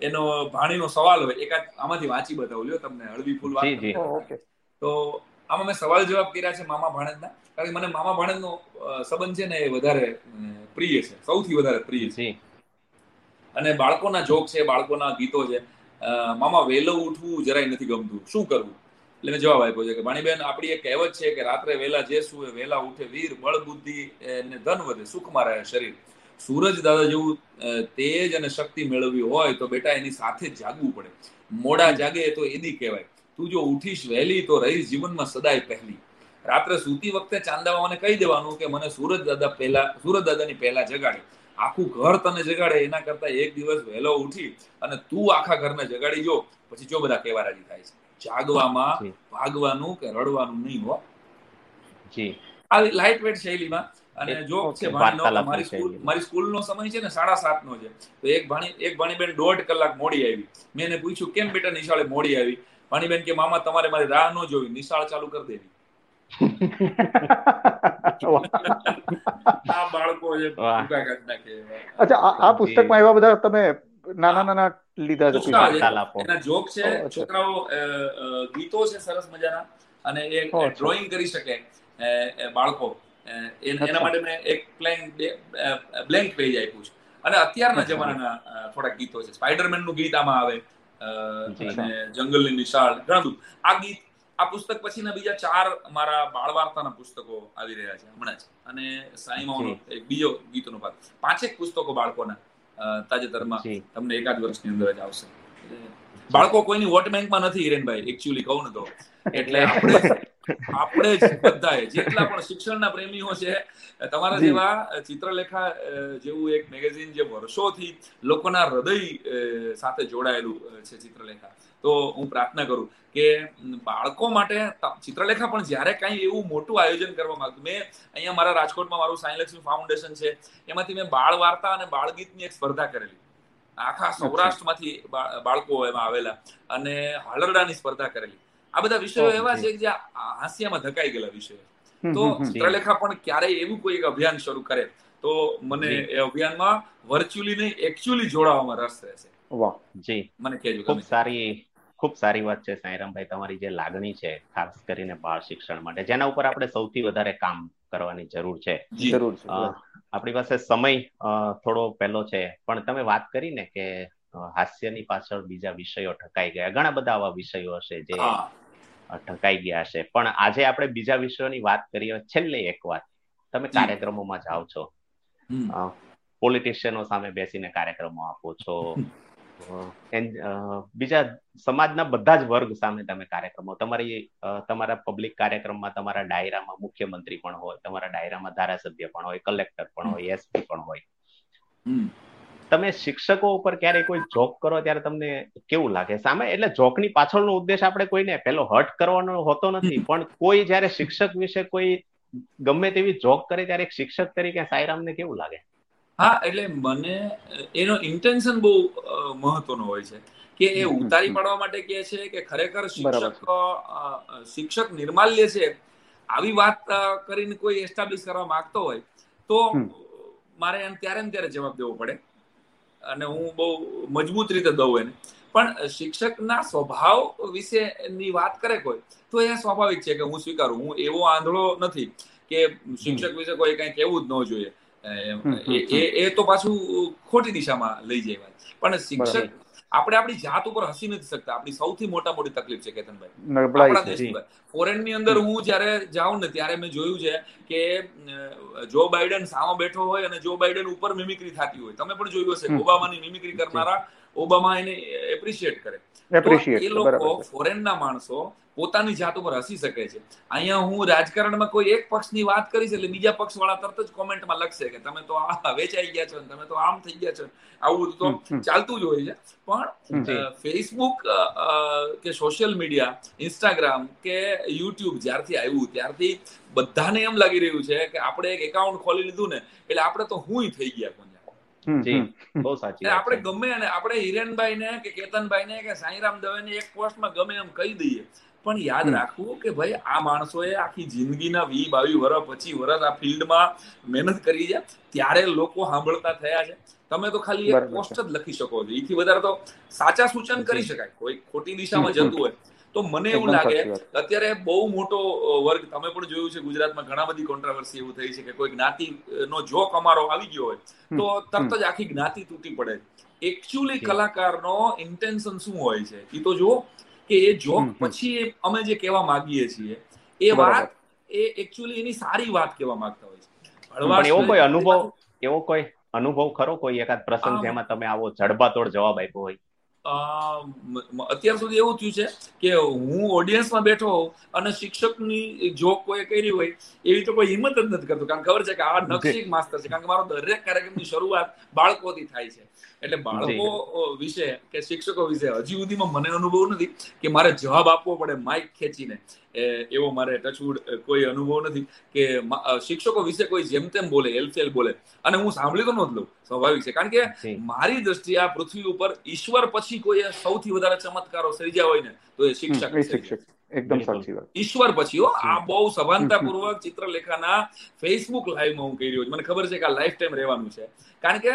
એનો ભાણીનો સવાલ હોય એકાદ આમાંથી વાંચી બતાવું લ્યો તમને હળવી ફૂલ વાત તો આમાં મેં સવાલ જવાબ કર્યા છે મામા ભાણેજના કારણ કે મને મામા ભાણેજનો સંબંધ છે ને એ વધારે પ્રિય છે સૌથી વધારે પ્રિય છે. અને બાળકોના જોક છે બાળકોના ગીતો છે મામા વહેલો ઉઠવું જરાય નથી ગમતું. શું કરવું? એટલે મેં જવાબ આપ્યો છે કે ભાણીબેન આપણી એક કહેવત છે કે રાત્રે વહેલા જે સુવે વહેલા ઉઠે વીર, બળ, બુદ્ધિ ને ધન વધે, સુખમાં રહે શરીર. સૂરજ દાદા જેવું તેજ અને શક્તિ મેળવવી હોય તો બેટા એની સાથે જ જાગવું પડે. મોડા જાગે તો એદી કહેવાય. તું જો ઉઠીશ વહેલી તો રહીશ જીવનમાં સદાય પહેલી. રાત્રે સૂતી વખતે ચાંદાવાને કહી દેવાનું કે મને સૂરજ દાદા પહેલા, સૂરજ દાદાની પહેલા જગાડે. આખું ઘર તને જગાડે એના કરતા એક દિવસ વહેલો ઉઠી અને તું આખા ઘરને જગાડી જો પછી જો બધા કેવા રાજી થાય છે. જાગવામાં ભાગવાનું કે રડવાનું નહીં હો. જી. આ લાઇટ વેટ શૈલીમાં અને જો છે મારી સ્કૂલ મારી સ્કૂલનો સમય છે ને સાડા સાત નો છે. તો એક ભાણી એક ભાણીબેન દોઢ કલાક મોડી આવી. મેં એને પૂછ્યું કેમ બેટા નિશાળે મોડી આવી? ભાણીબેન કે મામા તમારે મારી રાહ ન જોવી નિશાળ ચાલુ કરી દેવી. આ બાળકો છે અચ્છા આ પુસ્તકમાં એવા બધા તમે નાના નાના લીધા છે. એના જોક છે. છોકરાઓ ગીતો છે સરસ મજાના. અને એ ડ્રોઈંગ કરી શકે બાળકો. એના માટે મેં એક પ્લેન બ્લેન્ક પેજ આપ્યું છે. અને અત્યારના જમાનાના થોડા ગીતો છે. સ્પાઈડરમેનનું ગીત આમાં આવે અને જંગલની નિશાળ ઘણું બધું. આ ગીત આ પુસ્તક પછીના બીજા ચાર મારા બાળ વાર્તાના પુસ્તકો આવી રહ્યા છે હમણાં જ. અને સાઈમાઓનો એક બીજો ગીતનો ભાગ. પાંચેક પુસ્તકો બાળકોના તાજેતરમાં તમને એકાદ વર્ષની અંદર જ આવશે. બાળકો કોઈની વોટ બેંકમાં નથી હિરેનભાઈ એકચ્યુઅલી કહું ને તો. એટલે આપણે આપણે જ બધાએ જેટલા પણ શિક્ષણના પ્રેમીઓ છે તમારા જેવા ચિત્રલેખા જેવું એક મેગેઝિન જે વર્ષોથી લોકોના હૃદય સાથે જોડાયેલું છે ચિત્રલેખા. તો હું પ્રાર્થના કરું કે બાળકો માટે ચિત્રલેખા પણ જ્યારે કઈ એવું મોટું આયોજન કરવા માંગતું મેં અહીંયા મારા રાજકોટમાં મારું સાયલક્ષ્મી ફાઉન્ડેશન છે એમાંથી મેં બાળ વાર્તા અને બાળગીતની એક સ્પર્ધા કરેલી. આખા સૌરાષ્ટ્રમાંથી બાળકો એમાં આવેલા અને હાલરડાની સ્પર્ધા કરેલી. આ બધા વિષયો એવા છે કે જે હાસ્યમાં ધકાઈ ગયેલા વિષયો. તો ચિત્રલેખા પણ ક્યારેય એવું કોઈ એક અભિયાન શરૂ કરે તો મને એ અભિયાનમાં વર્ચ્યુઅલી નહીં એકચ્યુઅલી જોડાવામાં રસ રહેશે વાહ. જી. મને કહેજો ખૂબ સારી ખૂબ સારી વાત છે સાંઈરામભાઈ તમારી જે લાગણી છે ખાસ કરીને બાળ શિક્ષણ માટે જેના ઉપર આપણે સૌથી વધારે કામ કરવાની જરૂર છે. જરૂર છે આપણી પાસે સમય થોડો પહેલો છે પણ તમે વાત કરીને કે હાસ્યની પાછળ બીજા વિષયો ઠકાઈ ગયા. ઘણા બધા આવા વિષયો હશે જે ઠકાઈ ગયા હશે. પણ આજે આપણે બીજા વિષયોની વાત કરીએ છેલ્લે એક વાત. તમે કાર્યક્રમોમાં જાઓ છો. પોલિટિશિયનો સામે બેસીને કાર્યક્રમો આપો છો. બીજા સમાજના બધા જ વર્ગ સામે તમે કાર્યક્રમો. તમારી તમારા પબ્લિક કાર્યક્રમમાં તમારા ડાયરામાં મુખ્યમંત્રી પણ હોય તમારા ડાયરામાં ધારાસભ્ય પણ હોય કલેક્ટર પણ હોય એસપી પણ હોય. તમે શિક્ષકો ઉપર ક્યારે કોઈ જોક કરો ત્યારે તમને કેવું લાગે? સામે એટલે જોકની પાછળનો ઉદ્દેશ આપણે કોઈને પેલો હર્ટ કરવાનો હોતો નથી પણ કોઈ જયારે શિક્ષક વિશે કોઈ ગમે તેવી જોક કરે ત્યારે એક શિક્ષક તરીકે સાયરામને કેવું લાગે? હા એટલે મને એનો ઇન્ટેન્શન બહુ મહત્વનો હોય છે કે એ ઉતારી પાડવા માટે કે છે કે ખરેખર શિક્ષક શિક્ષક નિર્માલ્ય છે. આવી વાત કરીને કોઈ એસ્ટાબ્લિશ કરવા માંગતો હોય તો મારે એમ ત્યારે ને ત્યારે જવાબ દેવો પડે. અને હું બહુ મજબૂત રીતે દઉં એને. પણ શિક્ષકના સ્વભાવ વિશેની વાત કરે કોઈ તો એ સ્વાભાવિક છે કે હું સ્વીકારું. હું એવો આંધળો નથી કે શિક્ષક વિશે કોઈ કઈ કહેવું જ ન જોઈએ. એ તો પાછું ખોટી દિશામાં લઈ જાય પણ શિક્ષક આપણે આપણી જાત ઉપર હસી નથી શકતા. આપણી સૌથી મોટા મોટી તકલીફ છે કેતનભાઈ. આપણા દેશની. ફોરેનની અંદર હું જ્યારે જાઉં ને ત્યારે મેં જોયું છે કે જો બાઇડન સામે બેઠો હોય અને જો બાઇડન ઉપર મિમિક્રી થતી હોય. તમે પણ જોયું હશે. ઓબામાની મિમિક્રી કરનારા ઓબામા એને એપ્રિશિએટ કરે. એ લોકો ફોરેનના માણસો પોતાની જાત ઉપર હસી શકે છે. અહીંયા હું રાજકારણમાં કોઈ એક પક્ષની વાત કરીશ એટલે બીજા પક્ષ વાળા તરત જ કોમેન્ટમાં લખશે કે તમે તો આ વેચાઈ ગયા છો તમે તો આમ થઈ ગયા છો આવું તો ચાલતું જ હોય છે. પણ ફેસબુક કે સોશિયલ મીડિયા ઇન્સ્ટાગ્રામ કે યુટ્યુબ જ્યારથી આવ્યું ત્યારથી બધાને એમ લાગી રહ્યું છે કે આપણે એક એકાઉન્ટ ખોલી લીધું ને એટલે આપણે તો હું થઈ ગયા આપણે ગમે અને આપણે હિરેનભાઈ ને કે કેતનભાઈ ને કે સાંઈરામ દવે ને એક પોસ્ટમાં ગમે એમ કહી દઈએ. પણ યાદ રાખવું કે ભાઈ આ માણસોએ આખી જિંદગીના વી બાવી વર્ષ પછી વર્ષ આ ફિલ્ડમાં મહેનત કરી છે. ત્યારે લોકો સાંભળતા થયા છે. તમે તો ખાલી એક પોસ્ટ જ લખી શકો છો. એથી વધારે તો સાચા સૂચન કરી શકાય. કોઈ ખોટી દિશામાં જતું હોય. તો મને એવું લાગે અત્યારે બહુ મોટો વર્ગ તમે પણ જોયું છે ગુજરાતમાં ઘણા બધી કોન્ટ્રાવર્સી એવું થઈ છે કે કોઈ જ્ઞાતિ નો જોક અમારો આવી ગયો હોય તો તરત જ આખી જ્ઞાતિ તૂટી પડે. એકચ્યુઅલી કલાકારનો ઇન્ટેન્શન શું હોય છે? એ તો જુઓ કે એ જોક પછી અમે જે કહેવા માંગીએ છીએ એ વાત એ એકચ્યુઅલી એની સારી વાત કહેવા માંગતા હોય છે. એવો કોઈ અનુભવ એવો કોઈ અનુભવ ખરો કોઈ એકાદ પ્રસંગ જેમાં તમે આવો જડબાતોડ જવાબ આપ્યો હોય? અત્યાર સુધી એવું થયું છે કે હું ઓડિયન્સમાં બેઠો હોઉં અને શિક્ષકની જોક કોઈ કરી હોય એવી તો કોઈ હિંમત જ નથી કરતો. કારણ ખબર છે કે આ નકશી માસ્તર છે. કારણ કે મારો દરેક કાર્યક્રમની શરૂઆત બાળકોથી થાય છે. એટલે બાળકો વિશે કે શિક્ષકો વિશે હજી સુધીમાં મને અનુભવ નથી કે મારે જવાબ આપવો પડે માઇક ખેંચીને. એવો મારે ટચવુડ કોઈ અનુભવ નથી કે શિક્ષકો વિશે કોઈ જેમ તેમ બોલે એલફેલ બોલે. અને હું સાંભળી તો નથી લઉં સ્વાભાવિક છે. કારણ કે મારી દ્રષ્ટિએ આ પૃથ્વી ઉપર ઈશ્વર પછી કોઈ સૌથી વધારે ચમત્કારો સર્જ્યા હોય ને તો એ શિક્ષક શિક્ષક. એકદમ સાચી વાત. ઈશ્વર પછી હો આ બહુ સભાનતાપૂર્વક ચિત્રલેખાના ફેસબુક લાઈવમાં હું કહી રહ્યો છું. મને ખબર છે કે આ લાઈફ ટાઈમ રહેવાનું છે. કારણ કે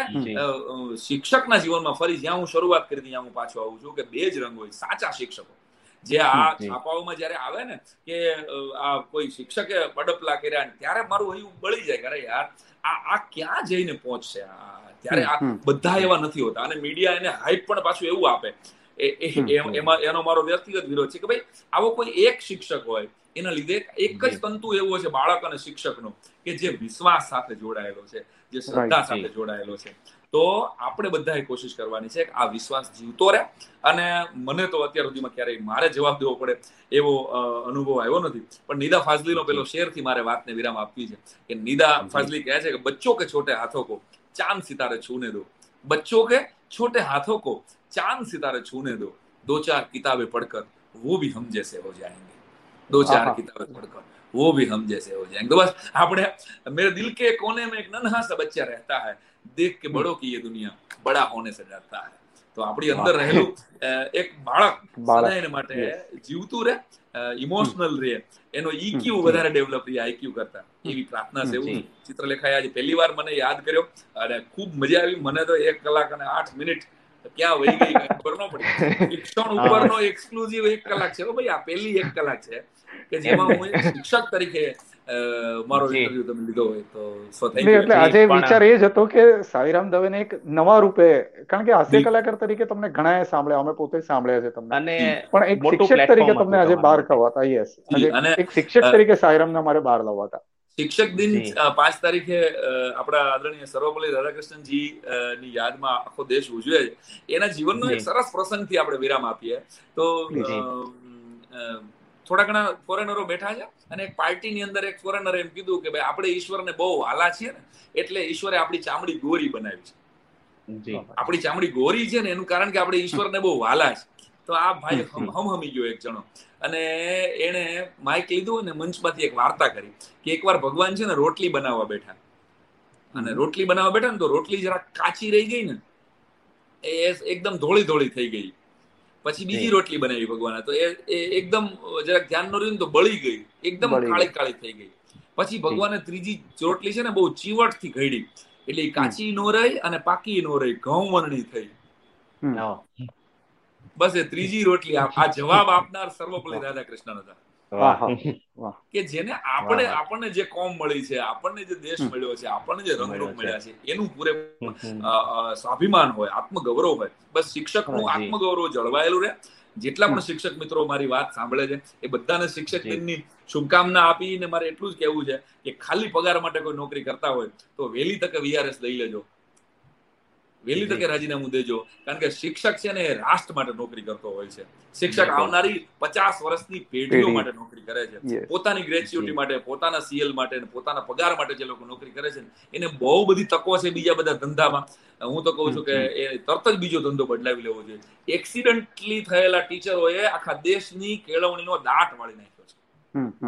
શિક્ષકના જીવનમાં ફરી જ્યાં હું શરૂઆત કરી ત્યાં હું પાછો આવું છું કે બે જ રંગ હોય સાચા શિક્ષકો. જે આ છાપાઓમાં જયારે આવે ને કે આ કોઈ શિક્ષકે બડપલા કર્યા ત્યારે મારું હૈયું બળી જાય અરે યાર આ આ ક્યાં જઈને પહોંચશે? ત્યારે આ બધા એવા નથી હોતા. અને મીડિયા એને હાઈપ પણ પાછું એવું આપે. એમાં એનો મારો વ્યક્તિગત વિરોધ છે કે ભાઈ આવો કોઈ એક શિક્ષક હોય એના લીધે એક જ તંતુ એવો છે બાળક અને શિક્ષકનો કે જે વિશ્વાસ સાથે જોડાયેલો છે જે શ્રદ્ધા સાથે જોડાયેલો છે. તો આપણે બધાએ કોશિશ કરવાની છે કે આ વિશ્વાસ જીવતો રહે અને મને તો અત્યાર સુધીમાં ક્યારેય મારે જવાબ દેવો પડે એવો અનુભવ આવ્યો નથી પણ નિદા ફાઝલીનો પેલો શેરથી મારે વાતને વિરામ આપવી છે કે નિદા ફાઝલી કહે છે કે બચ્ચો કે છોટે હાથો કો ચાંદ સિતારે છૂને દો बच्चों के छोटे हाथों को चांद सितारे छूने दो दो चार किताबें पढ़कर वो भी हम जैसे हो जाएंगे दो चार किताबें पढ़कर वो भी हम जैसे हो जाएंगे तो बस આપણે मेरे दिल के कोने में एक नन्हा सा बच्चा रहता है દેખ કે બડો કી દુનિયા બડા હોને સે ડરતા તો આપણી અંદર રહેલું એક બાળક સદા માટે જીવતું રહે ઇમોશનલ રહે એનો ઈક્યુ વધારે ડેવલપ રહે આઈક્યુ કરતા એવી પ્રાર્થના છે એવું ચિત્રલેખાએ આજે પહેલી વાર મને યાદ કર્યો અને ખૂબ મજા આવી મને તો એક કલાક અને આઠ મિનિટ ક્યાં વહી ગઈ ખબર ન પડી શિક્ષણ ઉપરનો એક્સક્લુઝિવ એક કલાક છે ભાઈ આ પહેલી એક કલાક છે કે જેમાં હું શિક્ષક તરીકે મારો ઇન્ટરવ્યુ તમે લીધો હોય તો એટલે આજે વિચાર એ જ હતો કે સાઈરામ દવેને એક નવા રૂપે કારણ કે હાસ્ય કલાકાર તરીકે તમને ઘણા સાંભળ્યા અમે પોતે સાંભળ્યા છે તમને. પણ એક શિક્ષક તરીકે તમને આજે બહાર કવાતા યસ એક શિક્ષક તરીકે સાઈરામને મારે બહાર લાવવાતા. શિક્ષક દિન પાંચ તારીખે આપણા આદરણીય સર્વપલ્લી રાધાકૃષ્ણજી ની યાદમાં આખો દેશ ઉજવે. છે એના જીવનનો એક સરસ પ્રસંગથી આપણે વિરામ આપીએ. તો થોડા ઘણા ફોરેનરો બેઠા છે અને એક પાર્ટીની અંદર એક ફોરેનરે એમ કીધું કે ભાઈ આપણે ઈશ્વરને બહુ હાલા છીએ ને એટલે ઈશ્વરે આપણી ચામડી ગોરી બનાવી છે. આપણી ચામડી ગોરી છે ને એનું કારણ કે આપણે ઈશ્વરને બહુ વાલા છે. તો આ ભાઈ હમહમી ગયો એક જણો. અને એને માઇક લીધું અને મંચમાંથી એક વાર્તા કરી કે એકવાર ભગવાન છે ને રોટલી બનાવવા બેઠા. અને રોટલી બનાવવા બેઠા ને તો રોટલી જરા કાચી રહી ગઈ ને એ એકદમ ધોળી ધોળી થઈ ગઈ. પછી બીજી રોટલી બનાવી ભગવાને. તો એ એકદમ જરાક ધ્યાન ન રહ્યું તો બળી ગઈ. એકદમ કાળી કાળી થઈ ગઈ. પછી ભગવાને ત્રીજી રોટલી છે ને બહુ ચીવટથી ઘડી. એટલે કાચી નો રહી અને પાકી નો રહી. ઘઉં વરણી થઈ. બસ એ ત્રીજી રોટલી. આ જવાબ આપનાર સર્વપલ્લી રાધા કૃષ્ણ હતા કે જેને આપણે આપણને જે કોમ મળી છે આપણને જે દેશ મળ્યો છે આપણને જે રંગરૂપ મળ્યા છે. એનું પૂરે સ્વાભિમાન હોય આત્મગૌરવ હોય. બસ શિક્ષકનું આત્મગૌરવ જળવાયેલું રહે. જેટલા પણ શિક્ષક મિત્રો મારી વાત સાંભળે છે એ બધાને શિક્ષક દિનની શુભકામના આપીને મારે એટલું જ કહેવું છે કે ખાલી પગાર માટે કોઈ નોકરી કરતા હોય તો વહેલી તકે વીઆરએસ લઈ લેજો. વહેલી તકે રાજીનામું દેજો. કારણ કે શિક્ષક છે ને એ રાષ્ટ્ર માટે નોકરી કરતો હોય છે. શિક્ષક આવનારી પચાસ વર્ષની પેઢીઓ માટે નોકરી કરે છે. પોતાની ગ્રેચ્યુટી માટે પોતાના સીએલ માટે પોતાના પગાર માટે જે લોકો નોકરી કરે છે એને બહુ બધી તકો છે બીજા બધા ધંધામાં. હું તો કહું છું કે એ તરત જ બીજો ધંધો બદલાવી લેવો જોઈએ. એક્સિડન્ટલી થયેલા ટીચરોએ આખા દેશની કેળવણીનો દાટ વાળી નાખ્યો છે.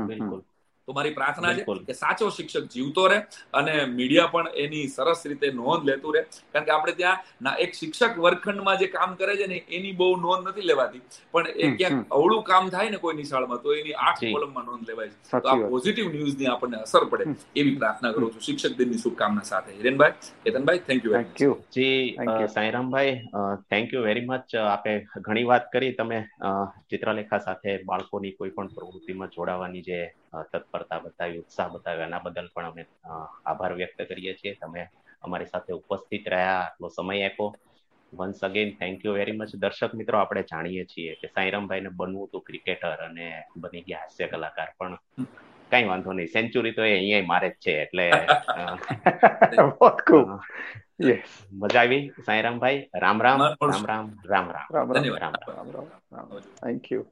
બિલકુલ. તો મારી પ્રાર્થના છે કે સાચો શિક્ષક જીવતો રહે અને મીડિયા પણ એની સરસ રીતે નોંધ લેતું રહે. કારણ કે આપણે ત્યાં એક શિક્ષક વર્ગખંડમાં જે કામ કરે છે ને એની બહુ નોંધ નથી લેવાતી. પણ એ ક્યાંક અવળું કામ થાય ને કોઈ નિશાળમાં તો એની આઠ કોલમમાં નોંધ લેવાય છે. તો આ પોઝિટિવ ન્યૂઝની આપણને અસર પડે એવી પ્રાર્થના કરું છું. શિક્ષક દિનની શુભકામના સાથે. Hirenbhai Ketanbhai thank you thank you ji Sairambhai thank you very much આપે ઘણી વાત કરી. તમે ચિત્રલેખા સાથે બાળકોની કોઈ પણ પ્રવૃત્તિમાં જોડાવાની જે તત્પરતા બતાવી ઉત્સાહ બતાવ્યો એના બદલ પણ અમે આભાર વ્યક્ત કરીએ છીએ. તમે અમારી સાથે ઉપસ્થિત રહ્યા આટલો સમય આપ્યો. Once again thank you very much દર્શક મિત્રો આપણે જાણીએ છીએ કે સાંઈરામભાઈને બનવું તો ક્રિકેટર અને બની ગયા હાસ્ય કલાકાર પણ કઈ વાંધો નહીં. સેન્ચુરી તો એ અહીંયા મારે જ છે એટલે મજા આવી. સાંઈરામભાઈ રામ રામ રામ રામ રામ રામ. રામ રામ. રામ રામ. Thank you